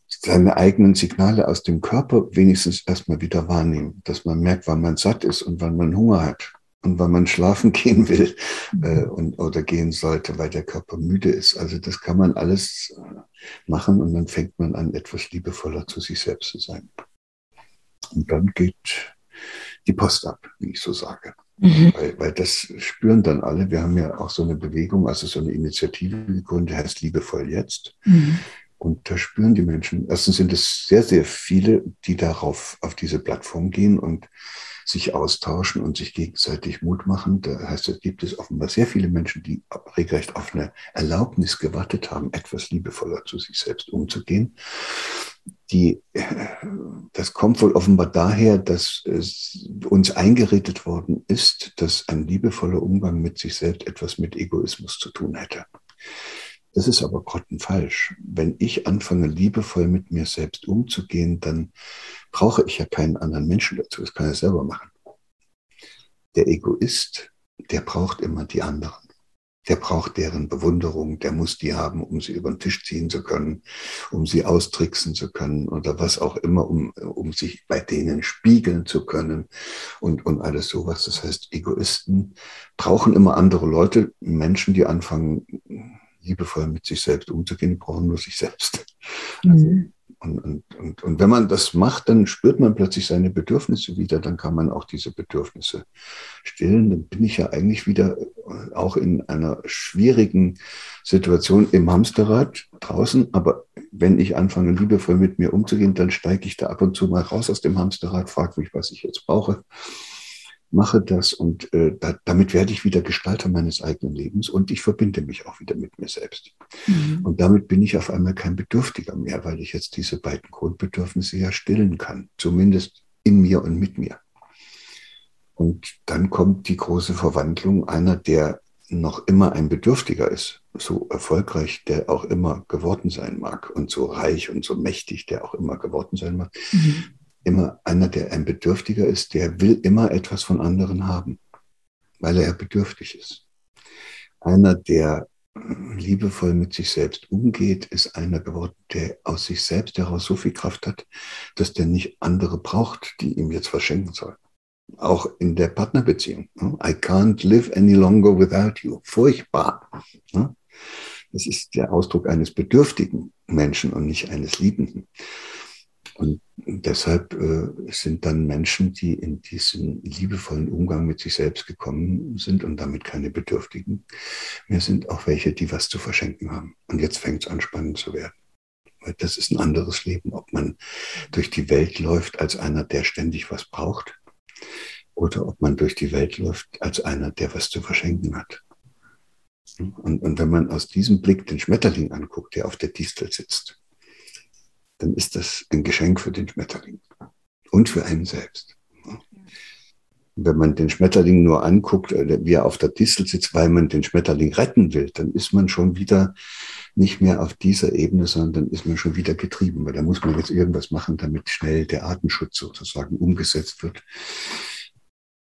Seine eigenen Signale aus dem Körper wenigstens erstmal wieder wahrnehmen, dass man merkt, wann man satt ist und wann man Hunger hat und wann man schlafen gehen will äh, mhm. und, oder gehen sollte, weil der Körper müde ist. Also das kann man alles äh, machen und dann fängt man an, etwas liebevoller zu sich selbst zu sein. Und dann geht die Post ab, wie ich so sage. Mhm. Weil, weil das spüren dann alle. Wir haben ja auch so eine Bewegung, also so eine Initiative gegründet, heißt Liebevoll jetzt. Mhm. Und da spüren die Menschen. Erstens sind es sehr, sehr viele, die darauf, auf diese Plattform gehen und sich austauschen und sich gegenseitig Mut machen. Da heißt es, gibt es offenbar sehr viele Menschen, die regelrecht auf eine Erlaubnis gewartet haben, etwas liebevoller zu sich selbst umzugehen. Die, das kommt wohl offenbar daher, dass uns eingeredet worden ist, dass ein liebevoller Umgang mit sich selbst etwas mit Egoismus zu tun hätte. Das ist aber grottenfalsch. Wenn ich anfange, liebevoll mit mir selbst umzugehen, dann brauche ich ja keinen anderen Menschen dazu. Das kann ich selber machen. Der Egoist, der braucht immer die anderen. Der braucht deren Bewunderung, der muss die haben, um sie über den Tisch ziehen zu können, um sie austricksen zu können oder was auch immer, um, um sich bei denen spiegeln zu können und, und alles sowas. Das heißt, Egoisten brauchen immer andere Leute, Menschen, die anfangen, liebevoll mit sich selbst umzugehen, die brauchen nur sich selbst. Also, mhm. und, und, und, und wenn man das macht, dann spürt man plötzlich seine Bedürfnisse wieder, dann kann man auch diese Bedürfnisse stillen. Dann bin ich ja eigentlich wieder äh, auch in einer schwierigen Situation im Hamsterrad draußen. Aber wenn ich anfange, liebevoll mit mir umzugehen, dann steige ich da ab und zu mal raus aus dem Hamsterrad, frage mich, was ich jetzt brauche mache das und äh, da, damit werde ich wieder Gestalter meines eigenen Lebens und ich verbinde mich auch wieder mit mir selbst. Mhm. Und damit bin ich auf einmal kein Bedürftiger mehr, weil ich jetzt diese beiden Grundbedürfnisse ja stillen kann, zumindest in mir und mit mir. Und dann kommt die große Verwandlung einer, der noch immer ein Bedürftiger ist, so erfolgreich der auch immer geworden sein mag und so reich und so mächtig der auch immer geworden sein mag, mhm immer einer, der ein Bedürftiger ist, der will immer etwas von anderen haben, weil er bedürftig ist. Einer, der liebevoll mit sich selbst umgeht, ist einer geworden, der aus sich selbst heraus so viel Kraft hat, dass der nicht andere braucht, die ihm jetzt verschenken sollen. Auch in der Partnerbeziehung. I can't live any longer without you. Furchtbar. Das ist der Ausdruck eines bedürftigen Menschen und nicht eines Liebenden. Und deshalb äh, sind dann Menschen, die in diesen liebevollen Umgang mit sich selbst gekommen sind und damit keine Bedürftigen mehr sind, auch welche, die was zu verschenken haben. Und jetzt fängt es an, spannend zu werden. Weil das ist ein anderes Leben, ob man durch die Welt läuft als einer, der ständig was braucht, oder ob man durch die Welt läuft als einer, der was zu verschenken hat. Und, und wenn man aus diesem Blick den Schmetterling anguckt, der auf der Distel sitzt, dann ist das ein Geschenk für den Schmetterling und für einen selbst. Wenn man den Schmetterling nur anguckt, äh, wie er auf der Distel sitzt, weil man den Schmetterling retten will, dann ist man schon wieder nicht mehr auf dieser Ebene, sondern dann ist man schon wieder getrieben, weil da muss man jetzt irgendwas machen, damit schnell der Artenschutz sozusagen umgesetzt wird.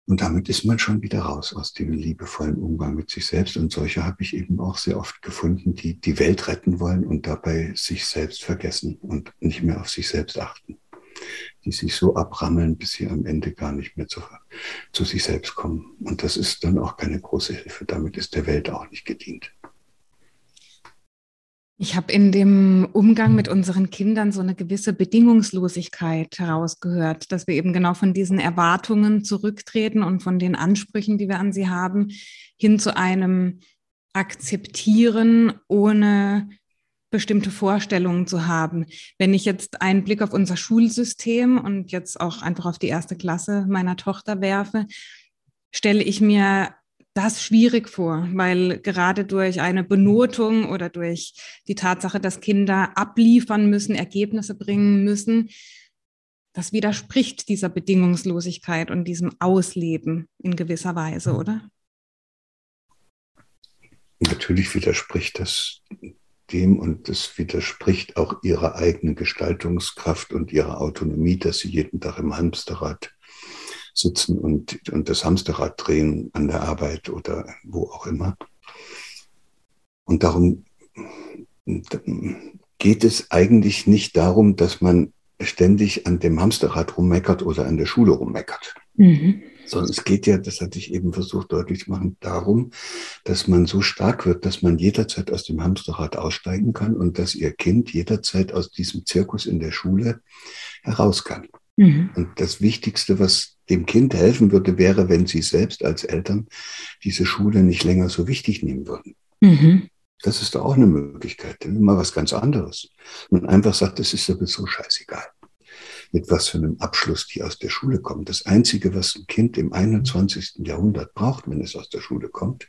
Und damit ist man schon wieder raus aus dem liebevollen Umgang mit sich selbst. Und solche habe ich eben auch sehr oft gefunden, die die Welt retten wollen und dabei sich selbst vergessen und nicht mehr auf sich selbst achten. Die sich so abrammeln, bis sie am Ende gar nicht mehr zu, zu sich selbst kommen. Und das ist dann auch keine große Hilfe. Damit ist der Welt auch nicht gedient. Ich habe in dem Umgang mit unseren Kindern so eine gewisse Bedingungslosigkeit herausgehört, dass wir eben genau von diesen Erwartungen zurücktreten und von den Ansprüchen, die wir an sie haben, hin zu einem Akzeptieren, ohne bestimmte Vorstellungen zu haben. Wenn ich jetzt einen Blick auf unser Schulsystem und jetzt auch einfach auf die erste Klasse meiner Tochter werfe, stelle ich mir das schwierig vor, weil gerade durch eine Benotung oder durch die Tatsache, dass Kinder abliefern müssen, Ergebnisse bringen müssen, das widerspricht dieser Bedingungslosigkeit und diesem Ausleben in gewisser Weise, oder? Natürlich widerspricht das dem und es widerspricht auch ihrer eigenen Gestaltungskraft und ihrer Autonomie, dass sie jeden Tag im Hamsterrad sitzen und, und das Hamsterrad drehen an der Arbeit oder wo auch immer. Und darum geht es eigentlich nicht darum, dass man ständig an dem Hamsterrad rummeckert oder an der Schule rummeckert. Mhm. Sondern es geht ja, das hatte ich eben versucht deutlich zu machen, darum, dass man so stark wird, dass man jederzeit aus dem Hamsterrad aussteigen kann und dass ihr Kind jederzeit aus diesem Zirkus in der Schule heraus kann. Mhm. Und das Wichtigste, was dem Kind helfen würde, wäre, wenn sie selbst als Eltern diese Schule nicht länger so wichtig nehmen würden. Mhm. Das ist doch auch eine Möglichkeit. Mal was ganz anderes. Man einfach sagt, das ist sowieso scheißegal. Mit was für einem Abschluss die aus der Schule kommen. Das Einzige, was ein Kind im 21. Jahrhundert braucht, wenn es aus der Schule kommt,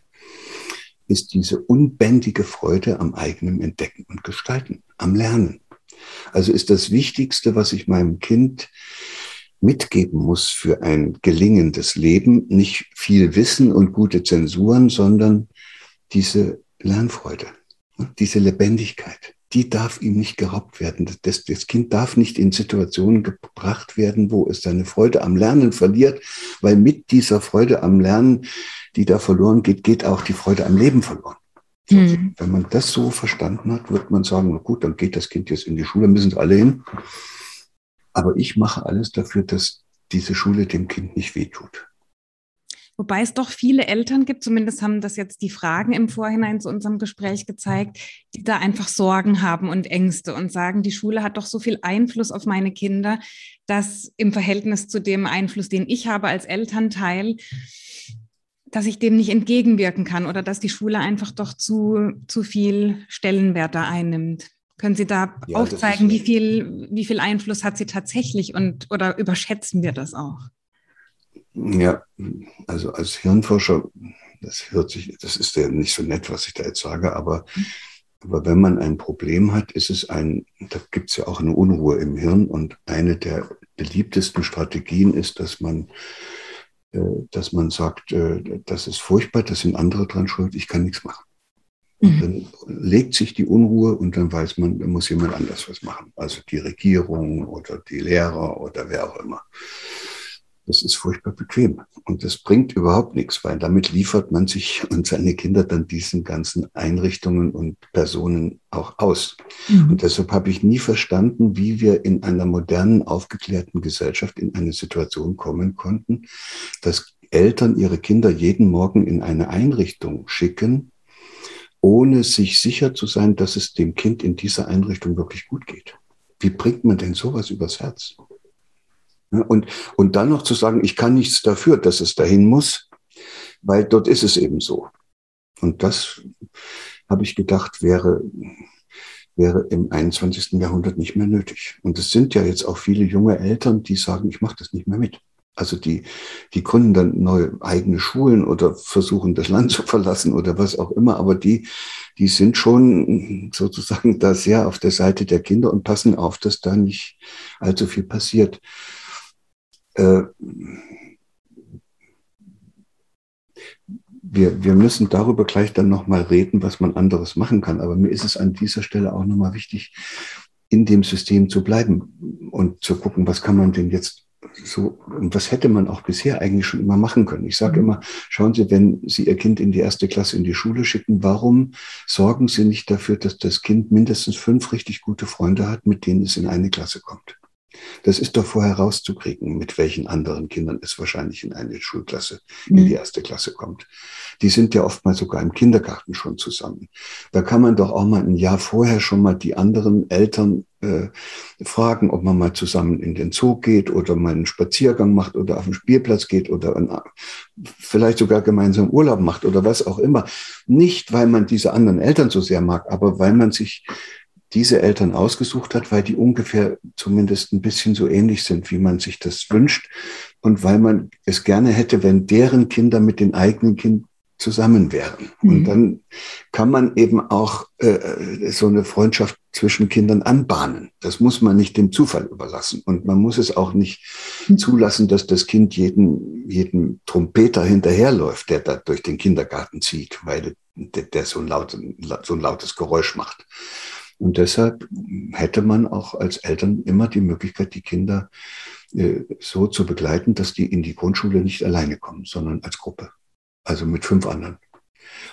ist diese unbändige Freude am eigenen Entdecken und Gestalten, am Lernen. Also ist das Wichtigste, was ich meinem Kind mitgeben muss für ein gelingendes Leben, nicht viel Wissen und gute Zensuren, sondern diese Lernfreude, diese Lebendigkeit. Die darf ihm nicht geraubt werden. Das, das Kind darf nicht in Situationen gebracht werden, wo es seine Freude am Lernen verliert, weil mit dieser Freude am Lernen, die da verloren geht, geht auch die Freude am Leben verloren. Mhm. Wenn man das so verstanden hat, wird man sagen, na gut, dann geht das Kind jetzt in die Schule, müssen sie alle hin. Aber ich mache alles dafür, dass diese Schule dem Kind nicht wehtut. Wobei es doch viele Eltern gibt, zumindest haben das jetzt die Fragen im Vorhinein zu unserem Gespräch gezeigt, die da einfach Sorgen haben und Ängste und sagen, die Schule hat doch so viel Einfluss auf meine Kinder, dass im Verhältnis zu dem Einfluss, den ich habe als Elternteil, dass ich dem nicht entgegenwirken kann oder dass die Schule einfach doch zu, zu viel Stellenwert da einnimmt. Können Sie da ja, aufzeigen, wie viel, wie viel Einfluss hat sie tatsächlich und oder überschätzen wir das auch? Ja, also als Hirnforscher, das hört sich, das ist ja nicht so nett, was ich da jetzt sage, aber, aber wenn man ein Problem hat, ist es ein, da gibt es ja auch eine Unruhe im Hirn und eine der beliebtesten Strategien ist, dass man dass man sagt, äh, das ist furchtbar, das sind andere dran schuld, ich kann nichts machen. Mhm. Dann legt sich die Unruhe und dann weiß man, da muss jemand anders was machen. Also die Regierung oder die Lehrer oder wer auch immer. Das ist furchtbar bequem und das bringt überhaupt nichts, weil damit liefert man sich und seine Kinder dann diesen ganzen Einrichtungen und Personen auch aus. Mhm. Und deshalb habe ich nie verstanden, wie wir in einer modernen, aufgeklärten Gesellschaft in eine Situation kommen konnten, dass Eltern ihre Kinder jeden Morgen in eine Einrichtung schicken, ohne sich sicher zu sein, dass es dem Kind in dieser Einrichtung wirklich gut geht. Wie bringt man denn sowas übers Herz? Und, und dann noch zu sagen, ich kann nichts dafür, dass es dahin muss, weil dort ist es eben so. Und das habe ich gedacht, wäre, wäre im 21. Jahrhundert nicht mehr nötig. Und es sind ja jetzt auch viele junge Eltern, die sagen, ich mache das nicht mehr mit. Also die, die gründen dann neue eigene Schulen oder versuchen das Land zu verlassen oder was auch immer. Aber die, die sind schon sozusagen da sehr auf der Seite der Kinder und passen auf, dass da nicht allzu viel passiert. Äh, wir, wir müssen darüber gleich dann nochmal reden, was man anderes machen kann. Aber mir ist es an dieser Stelle auch nochmal wichtig, in dem System zu bleiben und zu gucken, was kann man denn jetzt so, und was hätte man auch bisher eigentlich schon immer machen können? Ich sage mhm. immer, schauen Sie, wenn Sie Ihr Kind in die erste Klasse in die Schule schicken, warum sorgen Sie nicht dafür, dass das Kind mindestens fünf richtig gute Freunde hat, mit denen es in eine Klasse kommt? Das ist doch vorher rauszukriegen, mit welchen anderen Kindern es wahrscheinlich in eine Schulklasse, in die mhm. erste Klasse kommt. Die sind ja oftmals sogar im Kindergarten schon zusammen. Da kann man doch auch mal ein Jahr vorher schon mal die anderen Eltern äh, fragen, ob man mal zusammen in den Zoo geht oder mal einen Spaziergang macht oder auf den Spielplatz geht oder ein, vielleicht sogar gemeinsam Urlaub macht oder was auch immer. Nicht, weil man diese anderen Eltern so sehr mag, aber weil man sich diese Eltern ausgesucht hat, weil die ungefähr zumindest ein bisschen so ähnlich sind, wie man sich das wünscht und weil man es gerne hätte, wenn deren Kinder mit den eigenen Kindern zusammen wären. Mhm. Und dann kann man eben auch äh, so eine Freundschaft zwischen Kindern anbahnen. Das muss man nicht dem Zufall überlassen. Und man muss es auch nicht mhm. zulassen, dass das Kind jeden, jeden Trompeter hinterherläuft, der da durch den Kindergarten zieht, weil der, der so, ein laut, so ein lautes Geräusch macht. Und deshalb hätte man auch als Eltern immer die Möglichkeit, die Kinder äh, so zu begleiten, dass die in die Grundschule nicht alleine kommen, sondern als Gruppe. Also mit fünf anderen.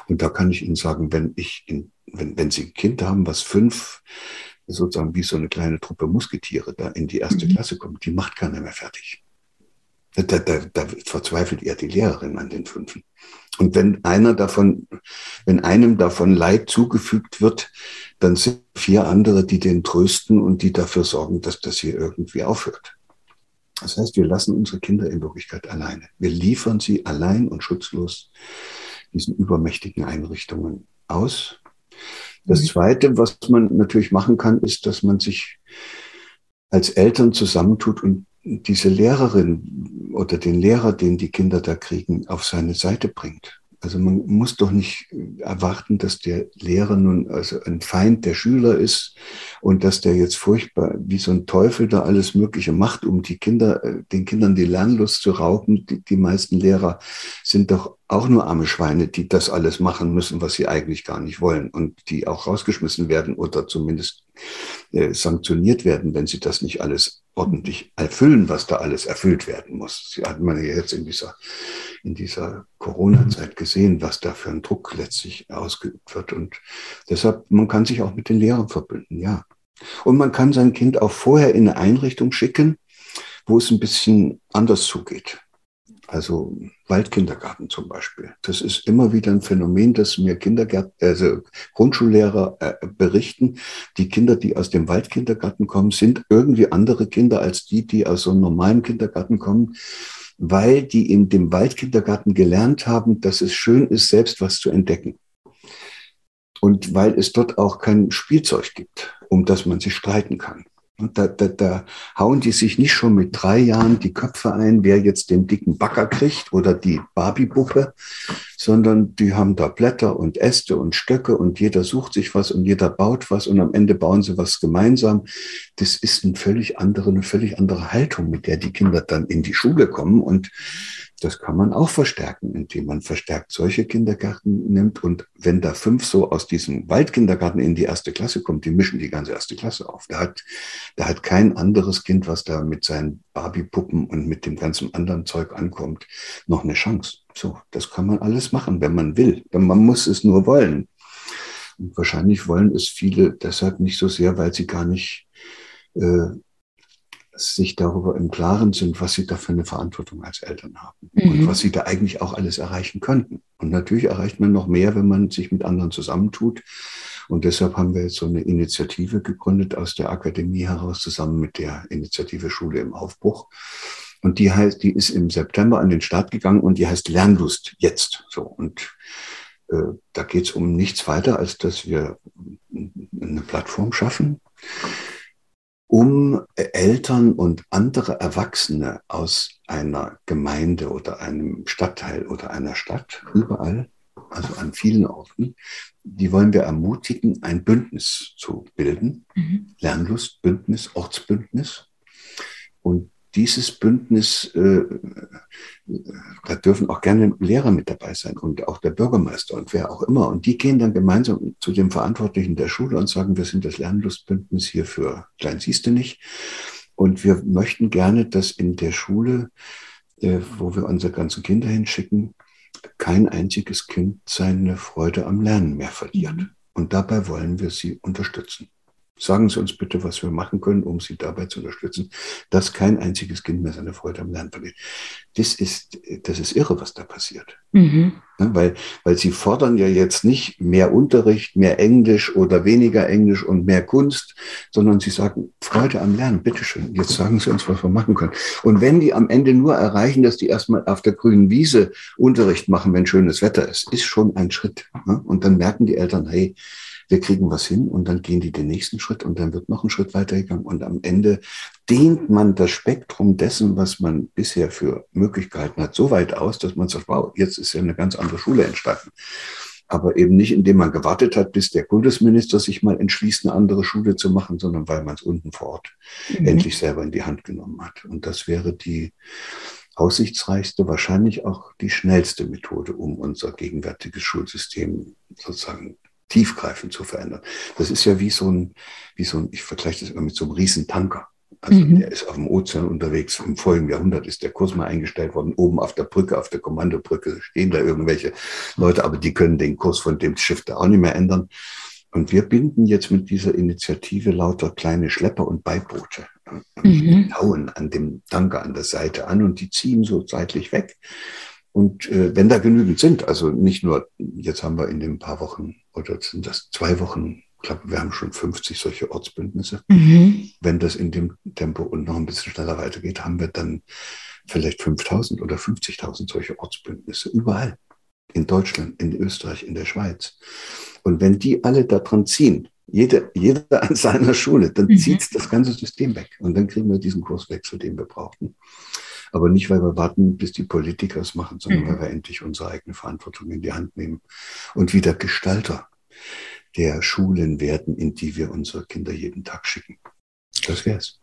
Und da kann ich Ihnen sagen, wenn ich in, wenn, wenn Sie ein Kind haben, was fünf sozusagen wie so eine kleine Truppe Musketiere da in die erste mhm. Klasse kommt, die macht keiner mehr fertig. Da, da, da verzweifelt eher die Lehrerin an den Fünfen. Und wenn einer davon, wenn einem davon Leid zugefügt wird, dann sind vier andere, die den trösten und die dafür sorgen, dass das hier irgendwie aufhört. Das heißt, wir lassen unsere Kinder in Wirklichkeit alleine. Wir liefern sie allein und schutzlos diesen übermächtigen Einrichtungen aus. Das mhm. Zweite, was man natürlich machen kann, ist, dass man sich als Eltern zusammentut und diese Lehrerin oder den Lehrer, den die Kinder da kriegen, auf seine Seite bringt. Also man muss doch nicht erwarten, dass der Lehrer nun also ein Feind der Schüler ist und dass der jetzt furchtbar wie so ein Teufel da alles Mögliche macht, um die Kinder, äh, den Kindern die Lernlust zu rauben. Die, die meisten Lehrer sind doch auch nur arme Schweine, die das alles machen müssen, was sie eigentlich gar nicht wollen und die auch rausgeschmissen werden oder zumindest äh, sanktioniert werden, wenn sie das nicht alles ordentlich erfüllen, was da alles erfüllt werden muss. Sie hat man ja jetzt in dieser, in dieser Corona-Zeit gesehen, was da für ein Druck letztlich ausgeübt wird. Und deshalb, man kann sich auch mit den Lehrern verbünden, ja. Und man kann sein Kind auch vorher in eine Einrichtung schicken, wo es ein bisschen anders zugeht. Also Waldkindergarten zum Beispiel. Das ist immer wieder ein Phänomen, das mir Kindergärten, also Grundschullehrer äh, berichten. Die Kinder, die aus dem Waldkindergarten kommen, sind irgendwie andere Kinder als die, die aus so einem normalen Kindergarten kommen, weil die in dem Waldkindergarten gelernt haben, dass es schön ist, selbst was zu entdecken. Und weil es dort auch kein Spielzeug gibt, um das man sich streiten kann. Und da, da, da hauen die sich nicht schon mit drei Jahren die Köpfe ein, wer jetzt den dicken Backer kriegt oder die Barbie-Puppe, sondern die haben da Blätter und Äste und Stöcke und jeder sucht sich was und jeder baut was und am Ende bauen sie was gemeinsam. Das ist eine völlig andere, eine völlig andere Haltung, mit der die Kinder dann in die Schule kommen und das kann man auch verstärken, indem man verstärkt solche Kindergärten nimmt. Und wenn da fünf so aus diesem Waldkindergarten in die erste Klasse kommt, die mischen die ganze erste Klasse auf. Da hat, da hat kein anderes Kind, was da mit seinen Barbie-Puppen und mit dem ganzen anderen Zeug ankommt, noch eine Chance. So, das kann man alles machen, wenn man will. Man muss es nur wollen. Und wahrscheinlich wollen es viele deshalb nicht so sehr, weil sie gar nicht äh, sich darüber im Klaren sind, was sie da für eine Verantwortung als Eltern haben mhm. und was sie da eigentlich auch alles erreichen könnten. Und natürlich erreicht man noch mehr, wenn man sich mit anderen zusammentut. Und deshalb haben wir jetzt so eine Initiative gegründet aus der Akademie heraus, zusammen mit der Initiative Schule im Aufbruch. Und die heißt, die ist im September an den Start gegangen und die heißt Lernlust jetzt. So. Und äh, da geht es um nichts weiter, als dass wir eine Plattform schaffen, um Eltern und andere Erwachsene aus einer Gemeinde oder einem Stadtteil oder einer Stadt, überall, also an vielen Orten, die wollen wir ermutigen, ein Bündnis zu bilden. Mhm. Lernlustbündnis, Ortsbündnis. Und dieses Bündnis, äh, da dürfen auch gerne Lehrer mit dabei sein und auch der Bürgermeister und wer auch immer. Und die gehen dann gemeinsam zu dem Verantwortlichen der Schule und sagen, wir sind das Lernlustbündnis hier für Klein siehste nicht. Und wir möchten gerne, dass in der Schule, äh, wo wir unsere ganzen Kinder hinschicken, kein einziges Kind seine Freude am Lernen mehr verliert. Mhm. Und dabei wollen wir sie unterstützen. Sagen Sie uns bitte, was wir machen können, um Sie dabei zu unterstützen, dass kein einziges Kind mehr seine Freude am Lernen verliert. Das ist, das ist irre, was da passiert. Mhm. Ja, weil, weil Sie fordern ja jetzt nicht mehr Unterricht, mehr Englisch oder weniger Englisch und mehr Kunst, sondern Sie sagen Freude am Lernen. Bitteschön, jetzt sagen Sie uns, was wir machen können. Und wenn die am Ende nur erreichen, dass die erstmal auf der grünen Wiese Unterricht machen, wenn schönes Wetter ist, ist schon ein Schritt. Ja? Und dann merken die Eltern, hey, wir kriegen was hin und dann gehen die den nächsten Schritt und dann wird noch ein Schritt weitergegangen und am Ende dehnt man das Spektrum dessen, was man bisher für Möglichkeiten hat, so weit aus, dass man sagt, wow, jetzt ist ja eine ganz andere Schule entstanden. Aber eben nicht, indem man gewartet hat, bis der Kultusminister sich mal entschließt, eine andere Schule zu machen, sondern weil man es unten vor Ort mhm. endlich selber in die Hand genommen hat. Und das wäre die aussichtsreichste, wahrscheinlich auch die schnellste Methode, um unser gegenwärtiges Schulsystem sozusagen tiefgreifend zu verändern. Das ist ja wie so ein, wie so ein, ich vergleiche das immer mit so einem Riesentanker. Also mhm. der ist auf dem Ozean unterwegs. Im vorigen Jahrhundert ist der Kurs mal eingestellt worden. Oben auf der Brücke, auf der Kommandobrücke stehen da irgendwelche Leute, aber die können den Kurs von dem Schiff da auch nicht mehr ändern. Und wir binden jetzt mit dieser Initiative lauter kleine Schlepper und Beiboote. Mhm. Die tauen an dem Tanker an der Seite an und die ziehen so seitlich weg. Und äh, wenn da genügend sind, also nicht nur, jetzt haben wir in den paar Wochen, oder sind das zwei Wochen, ich glaube, wir haben schon 50 solche Ortsbündnisse. Mhm. Wenn das in dem Tempo und noch ein bisschen schneller weitergeht, haben wir dann vielleicht 5000 oder 50.000 solche Ortsbündnisse überall. In Deutschland, in Österreich, in der Schweiz. Und wenn die alle daran ziehen, jeder, jeder an seiner Schule, dann mhm. zieht das ganze System weg. Und dann kriegen wir diesen Kurswechsel, den wir brauchten. Aber nicht, weil wir warten, bis die Politiker es machen, sondern mhm. weil wir endlich unsere eigene Verantwortung in die Hand nehmen und wieder Gestalter der Schulen werden, in die wir unsere Kinder jeden Tag schicken. Das wäre es.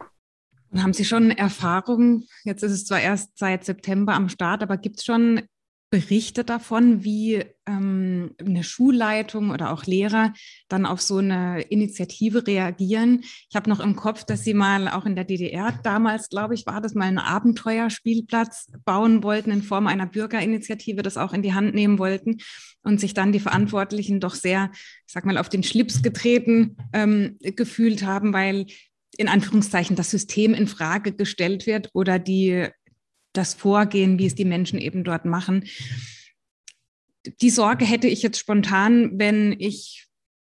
Haben Sie schon Erfahrungen? Jetzt ist es zwar erst seit September am Start, aber gibt es schon Berichte davon, wie ähm, eine Schulleitung oder auch Lehrer dann auf so eine Initiative reagieren. Ich habe noch im Kopf, dass sie mal auch in der DDR damals, glaube ich, war das mal einen Abenteuerspielplatz bauen wollten in Form einer Bürgerinitiative, das auch in die Hand nehmen wollten und sich dann die Verantwortlichen doch sehr, ich sag mal, auf den Schlips getreten ähm, gefühlt haben, weil in Anführungszeichen das System in Frage gestellt wird oder die das Vorgehen, wie es die Menschen eben dort machen. Die Sorge hätte ich jetzt spontan, wenn ich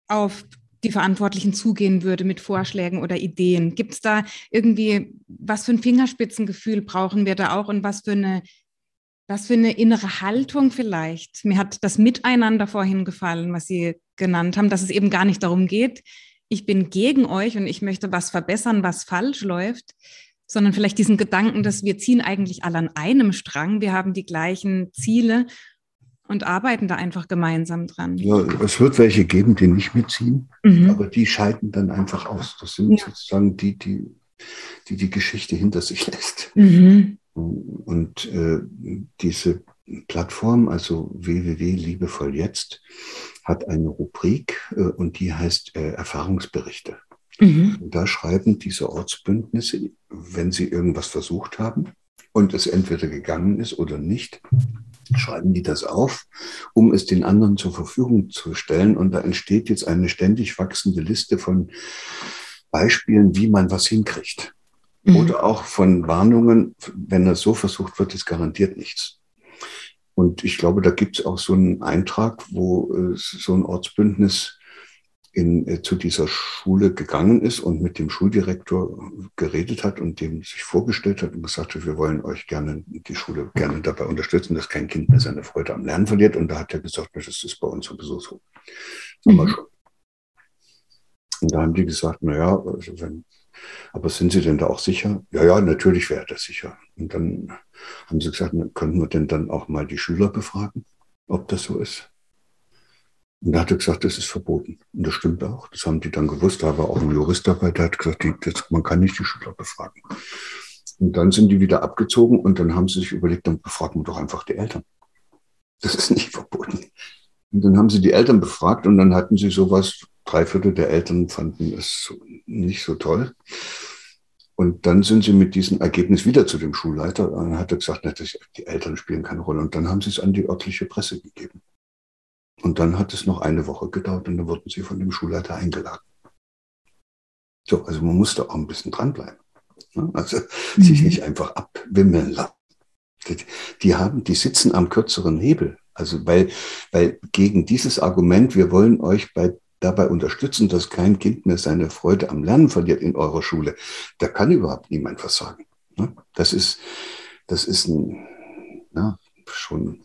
auf die Verantwortlichen zugehen würde mit Vorschlägen oder Ideen. Gibt es da irgendwie, was für ein Fingerspitzengefühl brauchen wir da auch und was für eine, was für eine innere Haltung vielleicht? Mir hat das Miteinander vorhin gefallen, was Sie genannt haben, dass es eben gar nicht darum geht, ich bin gegen euch und ich möchte was verbessern, was falsch läuft, sondern vielleicht diesen Gedanken, dass wir ziehen eigentlich alle an einem Strang, wir haben die gleichen Ziele und arbeiten da einfach gemeinsam dran. Ja, es wird welche geben, die nicht mitziehen, mhm. aber die scheiden dann einfach aus. Das sind ja. sozusagen die, die, die die Geschichte hinter sich lässt. Mhm. Und äh, diese Plattform, also www.liebevoll jetzt, hat eine Rubrik äh, und die heißt äh, Erfahrungsberichte. Mhm. Da schreiben diese Ortsbündnisse, wenn sie irgendwas versucht haben und es entweder gegangen ist oder nicht, schreiben die das auf, um es den anderen zur Verfügung zu stellen. Und da entsteht jetzt eine ständig wachsende Liste von Beispielen, wie man was hinkriegt. Mhm. Oder auch von Warnungen, wenn das so versucht wird, ist garantiert nichts. Und ich glaube, da gibt es auch so einen Eintrag, wo äh, so ein Ortsbündnis in, äh, zu dieser Schule gegangen ist und mit dem Schuldirektor geredet hat und dem sich vorgestellt hat und gesagt hat, wir wollen euch gerne, die Schule gerne dabei unterstützen, dass kein Kind mehr seine Freude am Lernen verliert. Und da hat er gesagt, das ist bei uns sowieso so. Das mhm. schon. Und da haben die gesagt, naja, also wenn, aber sind Sie denn da auch sicher? Ja, ja, natürlich wäre das sicher. Und dann haben sie gesagt, könnten wir denn dann auch mal die Schüler befragen, ob das so ist? Und da hat er gesagt, das ist verboten. Und das stimmt auch. Das haben die dann gewusst. Da war auch ein Jurist dabei, der hat gesagt, die, das, man kann nicht die Schüler befragen. Und dann sind die wieder abgezogen und dann haben sie sich überlegt, dann befragen wir doch einfach die Eltern. Das ist nicht verboten. Und dann haben sie die Eltern befragt und dann hatten sie sowas, drei Viertel der Eltern fanden es nicht so toll. Und dann sind sie mit diesem Ergebnis wieder zu dem Schulleiter. Und dann hat er gesagt, die Eltern spielen keine Rolle. Und dann haben sie es an die örtliche Presse gegeben. Und dann hat es noch eine Woche gedauert und dann wurden sie von dem Schulleiter eingeladen. So, also man musste auch ein bisschen dranbleiben. Ne? Also mhm. sich nicht einfach abwimmeln lassen. Die haben, die sitzen am kürzeren Hebel. Also weil, weil gegen dieses Argument, wir wollen euch bei, dabei unterstützen, dass kein Kind mehr seine Freude am Lernen verliert in eurer Schule, da kann überhaupt niemand was sagen. Ne? Das ist, das ist ein, na, schon,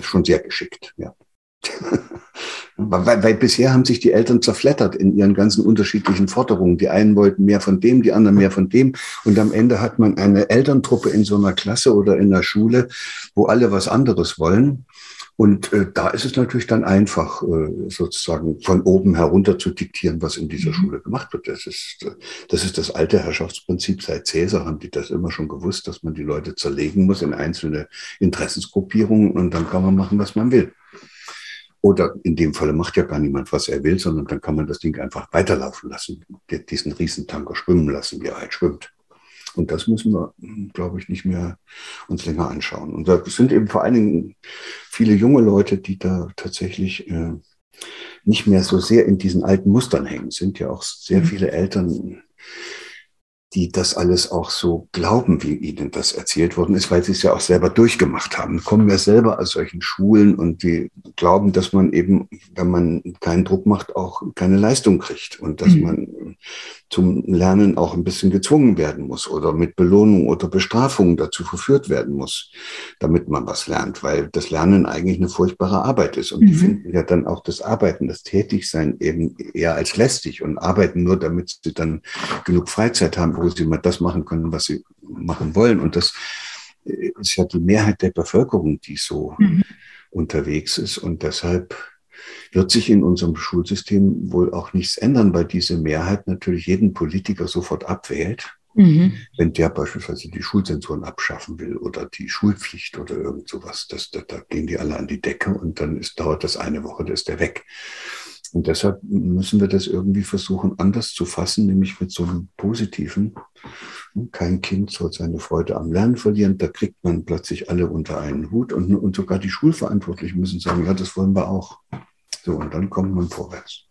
schon sehr geschickt, ja. weil, weil, bisher haben sich die Eltern zerflettert in ihren ganzen unterschiedlichen Forderungen. Die einen wollten mehr von dem, die anderen mehr von dem. Und am Ende hat man eine Elterntruppe in so einer Klasse oder in der Schule, wo alle was anderes wollen. Und äh, da ist es natürlich dann einfach, äh, sozusagen von oben herunter zu diktieren, was in dieser mhm. Schule gemacht wird. Das ist, äh, das ist das alte Herrschaftsprinzip. Seit Cäsar haben die das immer schon gewusst, dass man die Leute zerlegen muss in einzelne Interessensgruppierungen und dann kann man machen, was man will. Oder in dem Falle macht ja gar niemand, was er will, sondern dann kann man das Ding einfach weiterlaufen lassen, diesen Riesentanker schwimmen lassen, wie er halt schwimmt. Und das müssen wir, glaube ich, nicht mehr uns länger anschauen. Und da sind eben vor allen Dingen viele junge Leute, die da tatsächlich äh, nicht mehr so sehr in diesen alten Mustern hängen. Es sind ja auch sehr mhm. viele Eltern, die das alles auch so glauben, wie ihnen das erzählt worden ist, weil sie es ja auch selber durchgemacht haben, kommen ja selber aus solchen Schulen und die glauben, dass man eben, wenn man keinen Druck macht, auch keine Leistung kriegt und dass mhm. man zum Lernen auch ein bisschen gezwungen werden muss oder mit Belohnung oder Bestrafung dazu verführt werden muss, damit man was lernt, weil das Lernen eigentlich eine furchtbare Arbeit ist und mhm. die finden ja dann auch das Arbeiten, das Tätigsein eben eher als lästig und arbeiten nur, damit sie dann genug Freizeit haben, wo sie mal das machen können, was sie machen wollen. Und das ist ja die Mehrheit der Bevölkerung, die so mhm. unterwegs ist. Und deshalb wird sich in unserem Schulsystem wohl auch nichts ändern, weil diese Mehrheit natürlich jeden Politiker sofort abwählt. Mhm. Wenn der beispielsweise die Schulsensoren abschaffen will oder die Schulpflicht oder irgend sowas, das, da, da gehen die alle an die Decke und dann ist, dauert das eine Woche, da ist der weg. Und deshalb müssen wir das irgendwie versuchen, anders zu fassen, nämlich mit so einem positiven. Kein Kind soll seine Freude am Lernen verlieren. Da kriegt man plötzlich alle unter einen Hut und, und sogar die Schulverantwortlichen müssen sagen, ja, das wollen wir auch. So, und dann kommt man vorwärts.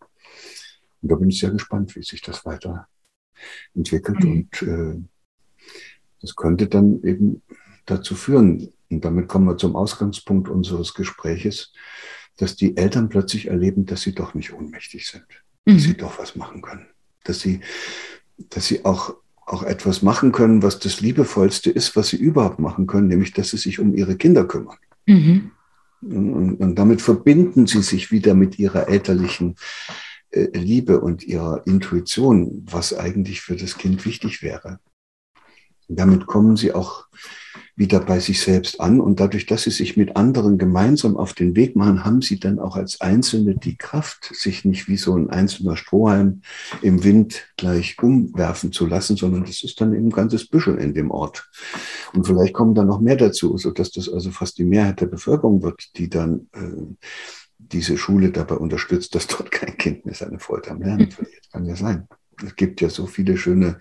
Und da bin ich sehr gespannt, wie sich das weiter entwickelt. Mhm. Und äh, das könnte dann eben dazu führen, und damit kommen wir zum Ausgangspunkt unseres Gespräches, dass die Eltern plötzlich erleben, dass sie doch nicht ohnmächtig sind, mhm. dass sie doch was machen können, dass sie, dass sie auch, auch etwas machen können, was das Liebevollste ist, was sie überhaupt machen können, nämlich dass sie sich um ihre Kinder kümmern. Mhm. Und, und, damit verbinden sie sich wieder mit ihrer elterlichen äh, Liebe und ihrer Intuition, was eigentlich für das Kind wichtig wäre. Und damit kommen sie auch wieder bei sich selbst an. Und dadurch, dass sie sich mit anderen gemeinsam auf den Weg machen, haben sie dann auch als Einzelne die Kraft, sich nicht wie so ein einzelner Strohhalm im Wind gleich umwerfen zu lassen, sondern das ist dann eben ein ganzes Büschel in dem Ort. Und vielleicht kommen da noch mehr dazu, sodass das also fast die Mehrheit der Bevölkerung wird, die dann äh, diese Schule dabei unterstützt, dass dort kein Kind mehr seine Freude am Lernen verliert. Kann ja sein. Es gibt ja so viele schöne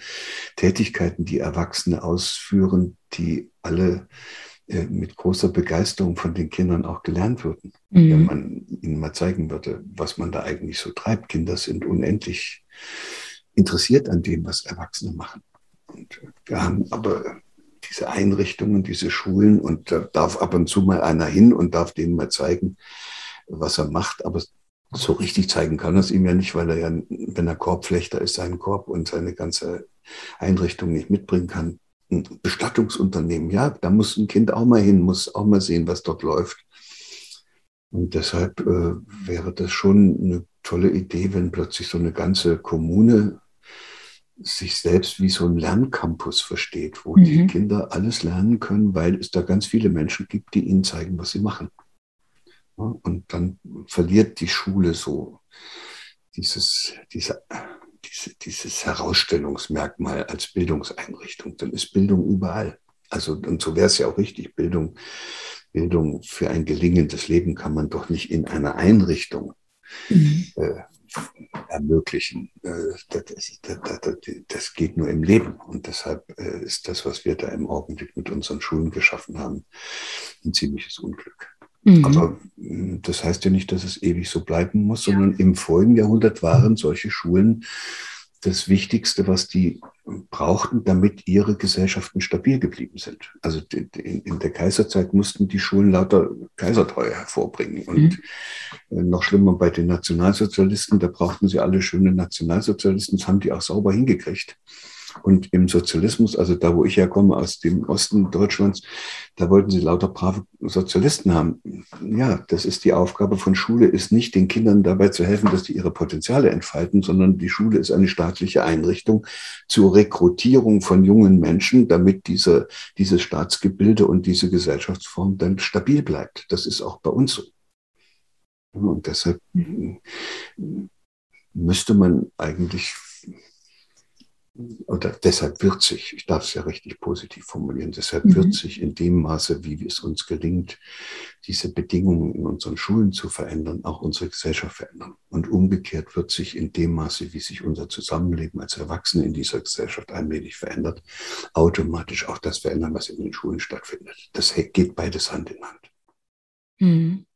Tätigkeiten, die Erwachsene ausführen, die alle äh, mit großer Begeisterung von den Kindern auch gelernt würden. Mhm. Wenn man ihnen mal zeigen würde, was man da eigentlich so treibt. Kinder sind unendlich interessiert an dem, was Erwachsene machen. Und wir haben aber diese Einrichtungen, diese Schulen und da darf ab und zu mal einer hin und darf denen mal zeigen, was er macht. Aber so richtig zeigen kann er es ihm ja nicht, weil er ja, wenn er Korbflechter ist, seinen Korb und seine ganze Einrichtung nicht mitbringen kann. Ein Bestattungsunternehmen, ja, da muss ein Kind auch mal hin, muss auch mal sehen, was dort läuft. Und deshalb äh, wäre das schon eine tolle Idee, wenn plötzlich so eine ganze Kommune sich selbst wie so ein Lerncampus versteht, wo mhm. die Kinder alles lernen können, weil es da ganz viele Menschen gibt, die ihnen zeigen, was sie machen. Und dann verliert die Schule so dieses, diese, diese, dieses Herausstellungsmerkmal als Bildungseinrichtung. Dann ist Bildung überall. Also, und so wäre es ja auch richtig. Bildung, Bildung für ein gelingendes Leben kann man doch nicht in einer Einrichtung mhm. äh, ermöglichen. Äh, das, das, das, geht nur im Leben. Und deshalb äh, ist das, was wir da im Augenblick mit unseren Schulen geschaffen haben, ein ziemliches Unglück. Mhm. Aber hm, das heißt ja nicht, dass es ewig so bleiben muss, ja. sondern im vorigen Jahrhundert waren solche Schulen das Wichtigste, was die brauchten, damit ihre Gesellschaften stabil geblieben sind. Also in der Kaiserzeit mussten die Schulen lauter Kaisertreue hervorbringen. Und mhm. noch schlimmer bei den Nationalsozialisten, da brauchten sie alle schöne Nationalsozialisten, das haben die auch sauber hingekriegt. Und im Sozialismus, also da, wo ich herkomme, aus dem Osten Deutschlands, da wollten sie lauter brave Sozialisten haben. Ja, das ist die Aufgabe von Schule, ist nicht den Kindern dabei zu helfen, dass die ihre Potenziale entfalten, sondern die Schule ist eine staatliche Einrichtung zur Rekrutierung von jungen Menschen, damit diese, dieses Staatsgebilde und diese Gesellschaftsform dann stabil bleibt. Das ist auch bei uns so. Und deshalb mhm. müsste man eigentlich oder deshalb wird sich, ich darf es ja richtig positiv formulieren, deshalb mhm. wird sich in dem Maße, wie es uns gelingt, diese Bedingungen in unseren Schulen zu verändern, auch unsere Gesellschaft verändern. Und umgekehrt wird sich in dem Maße, wie sich unser Zusammenleben als Erwachsene in dieser Gesellschaft allmählich verändert, automatisch auch das verändern, was in den Schulen stattfindet. Das geht beides Hand in Hand. Mhm.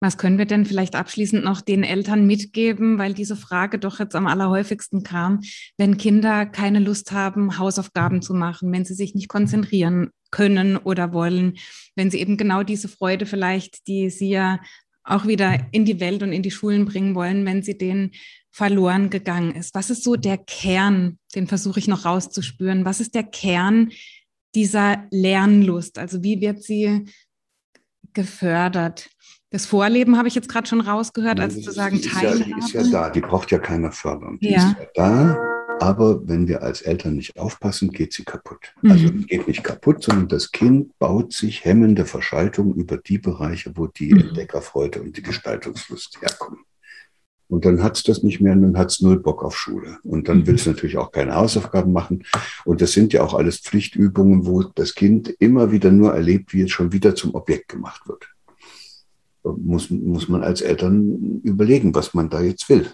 Was können wir denn vielleicht abschließend noch den Eltern mitgeben, weil diese Frage doch jetzt am allerhäufigsten kam, wenn Kinder keine Lust haben, Hausaufgaben zu machen, wenn sie sich nicht konzentrieren können oder wollen, wenn sie eben genau diese Freude vielleicht, die sie ja auch wieder in die Welt und in die Schulen bringen wollen, wenn sie denen verloren gegangen ist. Was ist so der Kern, den versuche ich noch rauszuspüren? Was ist der Kern dieser Lernlust? Also wie wird sie gefördert? Das Vorleben habe ich jetzt gerade schon rausgehört, als zu sagen Teilhabe. Ja, die ist ja da, die braucht ja keiner fördern. Die ja. ist ja da, aber wenn wir als Eltern nicht aufpassen, geht sie kaputt. Mhm. Also geht nicht kaputt, sondern das Kind baut sich hemmende Verschaltung über die Bereiche, wo die mhm. Entdeckerfreude und die Gestaltungslust herkommen. Und dann hat es das nicht mehr und dann hat es null Bock auf Schule. Und dann mhm. will es natürlich auch keine Hausaufgaben machen. Und das sind ja auch alles Pflichtübungen, wo das Kind immer wieder nur erlebt, wie es schon wieder zum Objekt gemacht wird muss, muss man als Eltern überlegen, was man da jetzt will.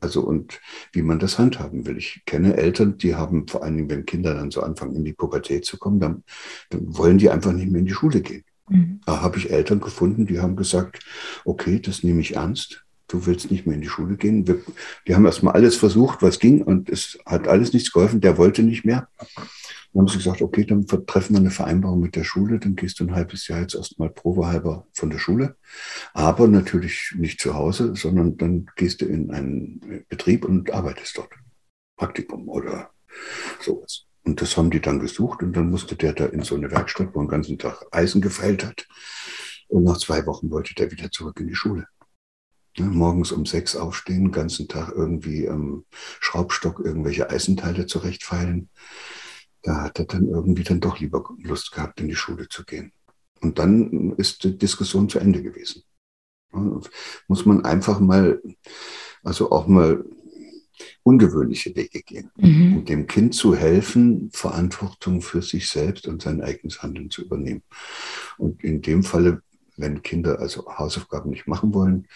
Also und wie man das handhaben will. Ich kenne Eltern, die haben vor allen Dingen, wenn Kinder dann so anfangen, in die Pubertät zu kommen, dann, dann wollen die einfach nicht mehr in die Schule gehen. Mhm. Da habe ich Eltern gefunden, die haben gesagt, okay, das nehme ich ernst. Du willst nicht mehr in die Schule gehen. Wir, die haben erstmal alles versucht, was ging, und es hat alles nichts geholfen. Der wollte nicht mehr. Dann haben sie gesagt, okay, dann treffen wir eine Vereinbarung mit der Schule, dann gehst du ein halbes Jahr jetzt erstmal probehalber von der Schule. Aber natürlich nicht zu Hause, sondern dann gehst du in einen Betrieb und arbeitest dort. Praktikum oder sowas. Und das haben die dann gesucht und dann musste der da in so eine Werkstatt, wo er den ganzen Tag Eisen gefeilt hat. Und nach zwei Wochen wollte der wieder zurück in die Schule. Morgens um sechs aufstehen, den ganzen Tag irgendwie am Schraubstock irgendwelche Eisenteile zurechtfeilen da hat er dann irgendwie dann doch lieber Lust gehabt, in die Schule zu gehen. Und dann ist die Diskussion zu Ende gewesen. Muss man einfach mal, also auch mal ungewöhnliche Wege gehen, mhm. um dem Kind zu helfen, Verantwortung für sich selbst und sein eigenes Handeln zu übernehmen. Und in dem Falle, wenn Kinder also Hausaufgaben nicht machen wollen,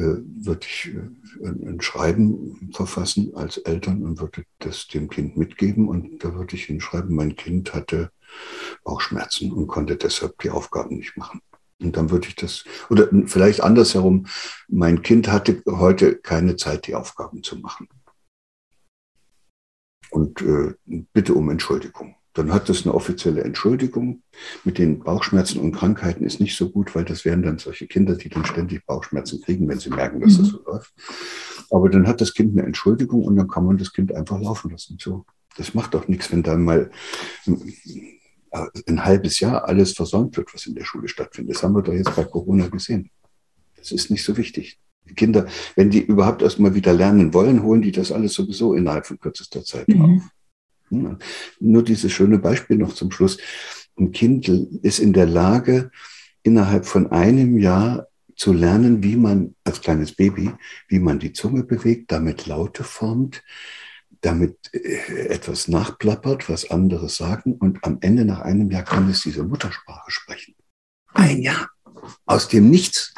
würde ich äh, ein Schreiben verfassen als Eltern und würde das dem Kind mitgeben. Und da würde ich hinschreiben, mein Kind hatte Bauchschmerzen und konnte deshalb die Aufgaben nicht machen. Und dann würde ich das, oder vielleicht andersherum, mein Kind hatte heute keine Zeit, die Aufgaben zu machen. Und äh, bitte um Entschuldigung. Dann hat das eine offizielle Entschuldigung. Mit den Bauchschmerzen und Krankheiten ist nicht so gut, weil das wären dann solche Kinder, die dann ständig Bauchschmerzen kriegen, wenn sie merken, dass mhm. das so läuft. Aber dann hat das Kind eine Entschuldigung und dann kann man das Kind einfach laufen lassen. So, das macht doch nichts, wenn dann mal ein halbes Jahr alles versäumt wird, was in der Schule stattfindet. Das haben wir doch jetzt bei Corona gesehen. Das ist nicht so wichtig. Die Kinder, wenn die überhaupt erst mal wieder lernen wollen, holen die das alles sowieso innerhalb von kürzester Zeit mhm. auf. Ja, nur dieses schöne Beispiel noch zum Schluss. Ein Kind ist in der Lage, innerhalb von einem Jahr zu lernen, wie man als kleines Baby, wie man die Zunge bewegt, damit Laute formt, damit äh, etwas nachplappert, was andere sagen und am Ende nach einem Jahr kann es diese Muttersprache sprechen. Ein Jahr. Aus dem Nichts.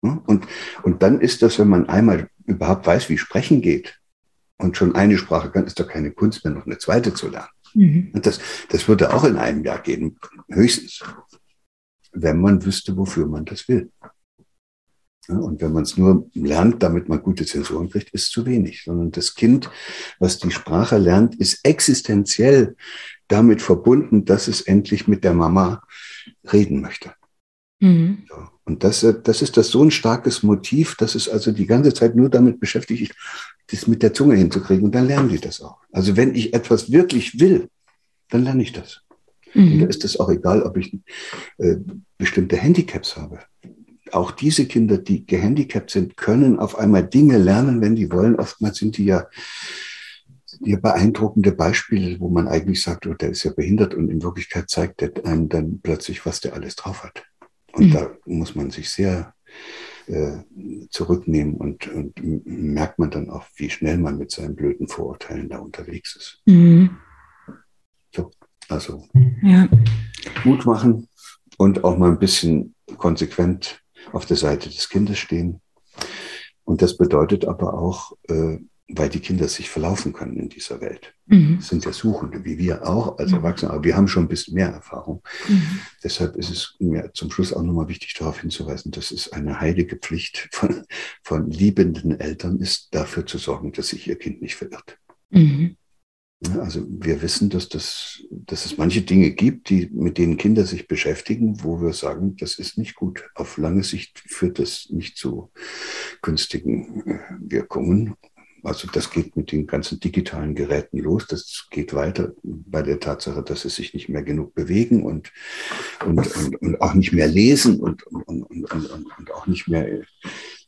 Und, und dann ist das, wenn man einmal überhaupt weiß, wie Sprechen geht und schon eine Sprache kann, ist doch keine Kunst mehr, noch eine zweite zu lernen. Mhm. Und das, das würde auch in einem Jahr gehen, höchstens, wenn man wüsste, wofür man das will. Und wenn man es nur lernt, damit man gute Zensuren kriegt, ist zu wenig. Sondern das Kind, was die Sprache lernt, ist existenziell damit verbunden, dass es endlich mit der Mama reden möchte. Mhm. So. Und das, das ist das so ein starkes Motiv, dass es also die ganze Zeit nur damit beschäftigt ist, das mit der Zunge hinzukriegen. Und dann lernen die das auch. Also wenn ich etwas wirklich will, dann lerne ich das. Mhm. Und da ist es auch egal, ob ich äh, bestimmte Handicaps habe auch diese Kinder, die gehandicapt sind, können auf einmal Dinge lernen, wenn die wollen. Oftmals sind die ja, ja beeindruckende Beispiele, wo man eigentlich sagt, oh, der ist ja behindert und in Wirklichkeit zeigt der einem dann plötzlich, was der alles drauf hat. Und mhm. da muss man sich sehr äh, zurücknehmen und, und merkt man dann auch, wie schnell man mit seinen blöden Vorurteilen da unterwegs ist. Mhm. So, also ja. Mut machen und auch mal ein bisschen konsequent auf der Seite des Kindes stehen. Und das bedeutet aber auch, äh, weil die Kinder sich verlaufen können in dieser Welt. Mhm. Das sind ja Suchende, wie wir auch als mhm. Erwachsene, aber wir haben schon ein bisschen mehr Erfahrung. Mhm. Deshalb ist es mir zum Schluss auch nochmal wichtig, darauf hinzuweisen, dass es eine heilige Pflicht von, von liebenden Eltern ist, dafür zu sorgen, dass sich ihr Kind nicht verirrt. Mhm. Also wir wissen, dass, das, dass es manche Dinge gibt, die, mit denen Kinder sich beschäftigen, wo wir sagen, das ist nicht gut. Auf lange Sicht führt das nicht zu günstigen äh, Wirkungen. Also das geht mit den ganzen digitalen Geräten los. Das geht weiter bei der Tatsache, dass sie sich nicht mehr genug bewegen und, und, und, und auch nicht mehr lesen und, und, und, und, auch nicht mehr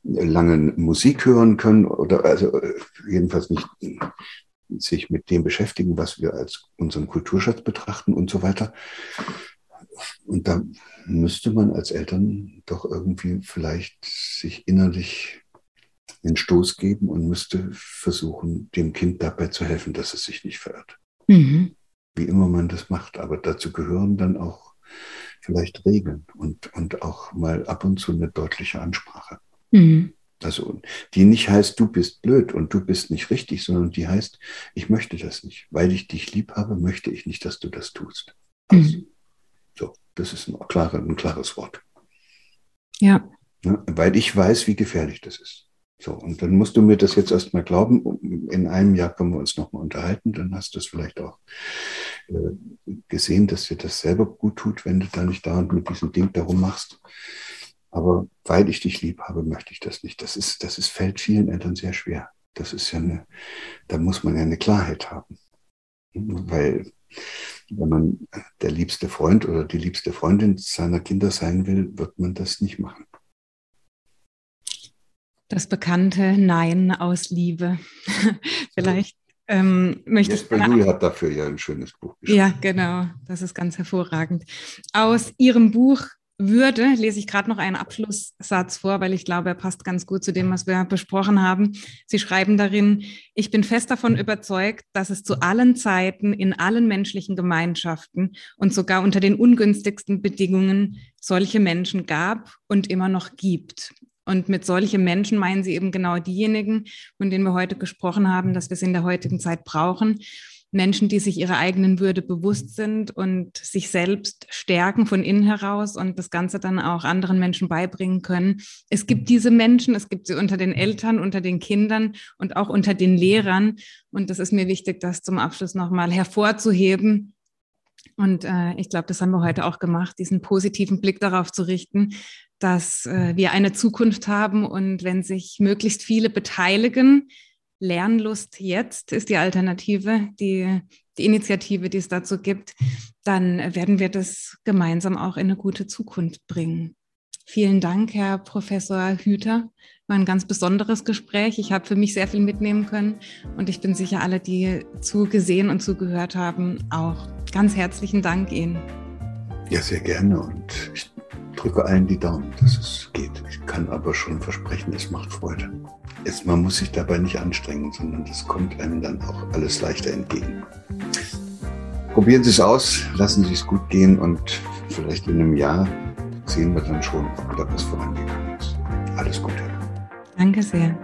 lange Musik hören können oder also äh, jedenfalls nicht sich mit dem beschäftigen, was wir als unseren Kulturschatz betrachten und so weiter. Und da müsste man als Eltern doch irgendwie vielleicht sich innerlich einen Stoß geben und müsste versuchen, dem Kind dabei zu helfen, dass es sich nicht verirrt. Mhm. Wie immer man das macht. Aber dazu gehören dann auch vielleicht Regeln und, und auch mal ab und zu eine deutliche Ansprache. Mhm. Also die nicht heißt, du bist blöd und du bist nicht richtig, sondern die heißt, ich möchte das nicht. Weil ich dich lieb habe, möchte ich nicht, dass du das tust. Also, mhm. So, das ist ein, klare, ein klares Wort. Ja. ja. Weil ich weiß, wie gefährlich das ist. So, und dann musst du mir das jetzt erstmal glauben. In einem Jahr können wir uns nochmal unterhalten. Dann hast du es vielleicht auch äh, gesehen, dass dir das selber gut tut, wenn du da nicht dauernd mit diesem Ding darum machst. Aber weil ich dich lieb habe, möchte ich das nicht. Das ist, das ist, fällt vielen Eltern sehr schwer. Das ist ja eine, da muss man ja eine Klarheit haben. Weil wenn man der liebste Freund oder die liebste Freundin seiner Kinder sein will, wird man das nicht machen. Das bekannte Nein aus Liebe. Vielleicht ähm, möchte Jesper ich. Juhl hat dafür ja ein schönes Buch geschrieben. Ja, genau. Das ist ganz hervorragend. Aus Ihrem Buch würde, lese ich gerade noch einen Abschlusssatz vor, weil ich glaube, er passt ganz gut zu dem, was wir besprochen haben. Sie schreiben darin, ich bin fest davon überzeugt, dass es zu allen Zeiten in allen menschlichen Gemeinschaften und sogar unter den ungünstigsten Bedingungen solche Menschen gab und immer noch gibt. Und mit solchen Menschen meinen sie eben genau diejenigen, von denen wir heute gesprochen haben, dass wir es in der heutigen Zeit brauchen. Menschen, die sich ihrer eigenen Würde bewusst sind und sich selbst stärken von innen heraus und das Ganze dann auch anderen Menschen beibringen können. Es gibt diese Menschen, es gibt sie unter den Eltern, unter den Kindern und auch unter den Lehrern. Und das ist mir wichtig, das zum Abschluss nochmal hervorzuheben. Und äh, ich glaube, das haben wir heute auch gemacht, diesen positiven Blick darauf zu richten, dass äh, wir eine Zukunft haben und wenn sich möglichst viele beteiligen, Lernlust jetzt ist die Alternative, die, die Initiative, die es dazu gibt, dann werden wir das gemeinsam auch in eine gute Zukunft bringen. Vielen Dank, Herr Professor Hüter. War ein ganz besonderes Gespräch. Ich habe für mich sehr viel mitnehmen können und ich bin sicher, alle, die zugesehen und zugehört haben, auch. Ganz herzlichen Dank Ihnen. Ja, sehr gerne und ich drücke allen die Daumen, dass es geht. Ich kann aber schon versprechen, es macht Freude. Es, man muss sich dabei nicht anstrengen, sondern das kommt einem dann auch alles leichter entgegen. Probieren Sie es aus, lassen Sie es gut gehen und vielleicht in einem Jahr sehen wir dann schon, ob da was vorangegangen ist. Alles Gute. Danke sehr.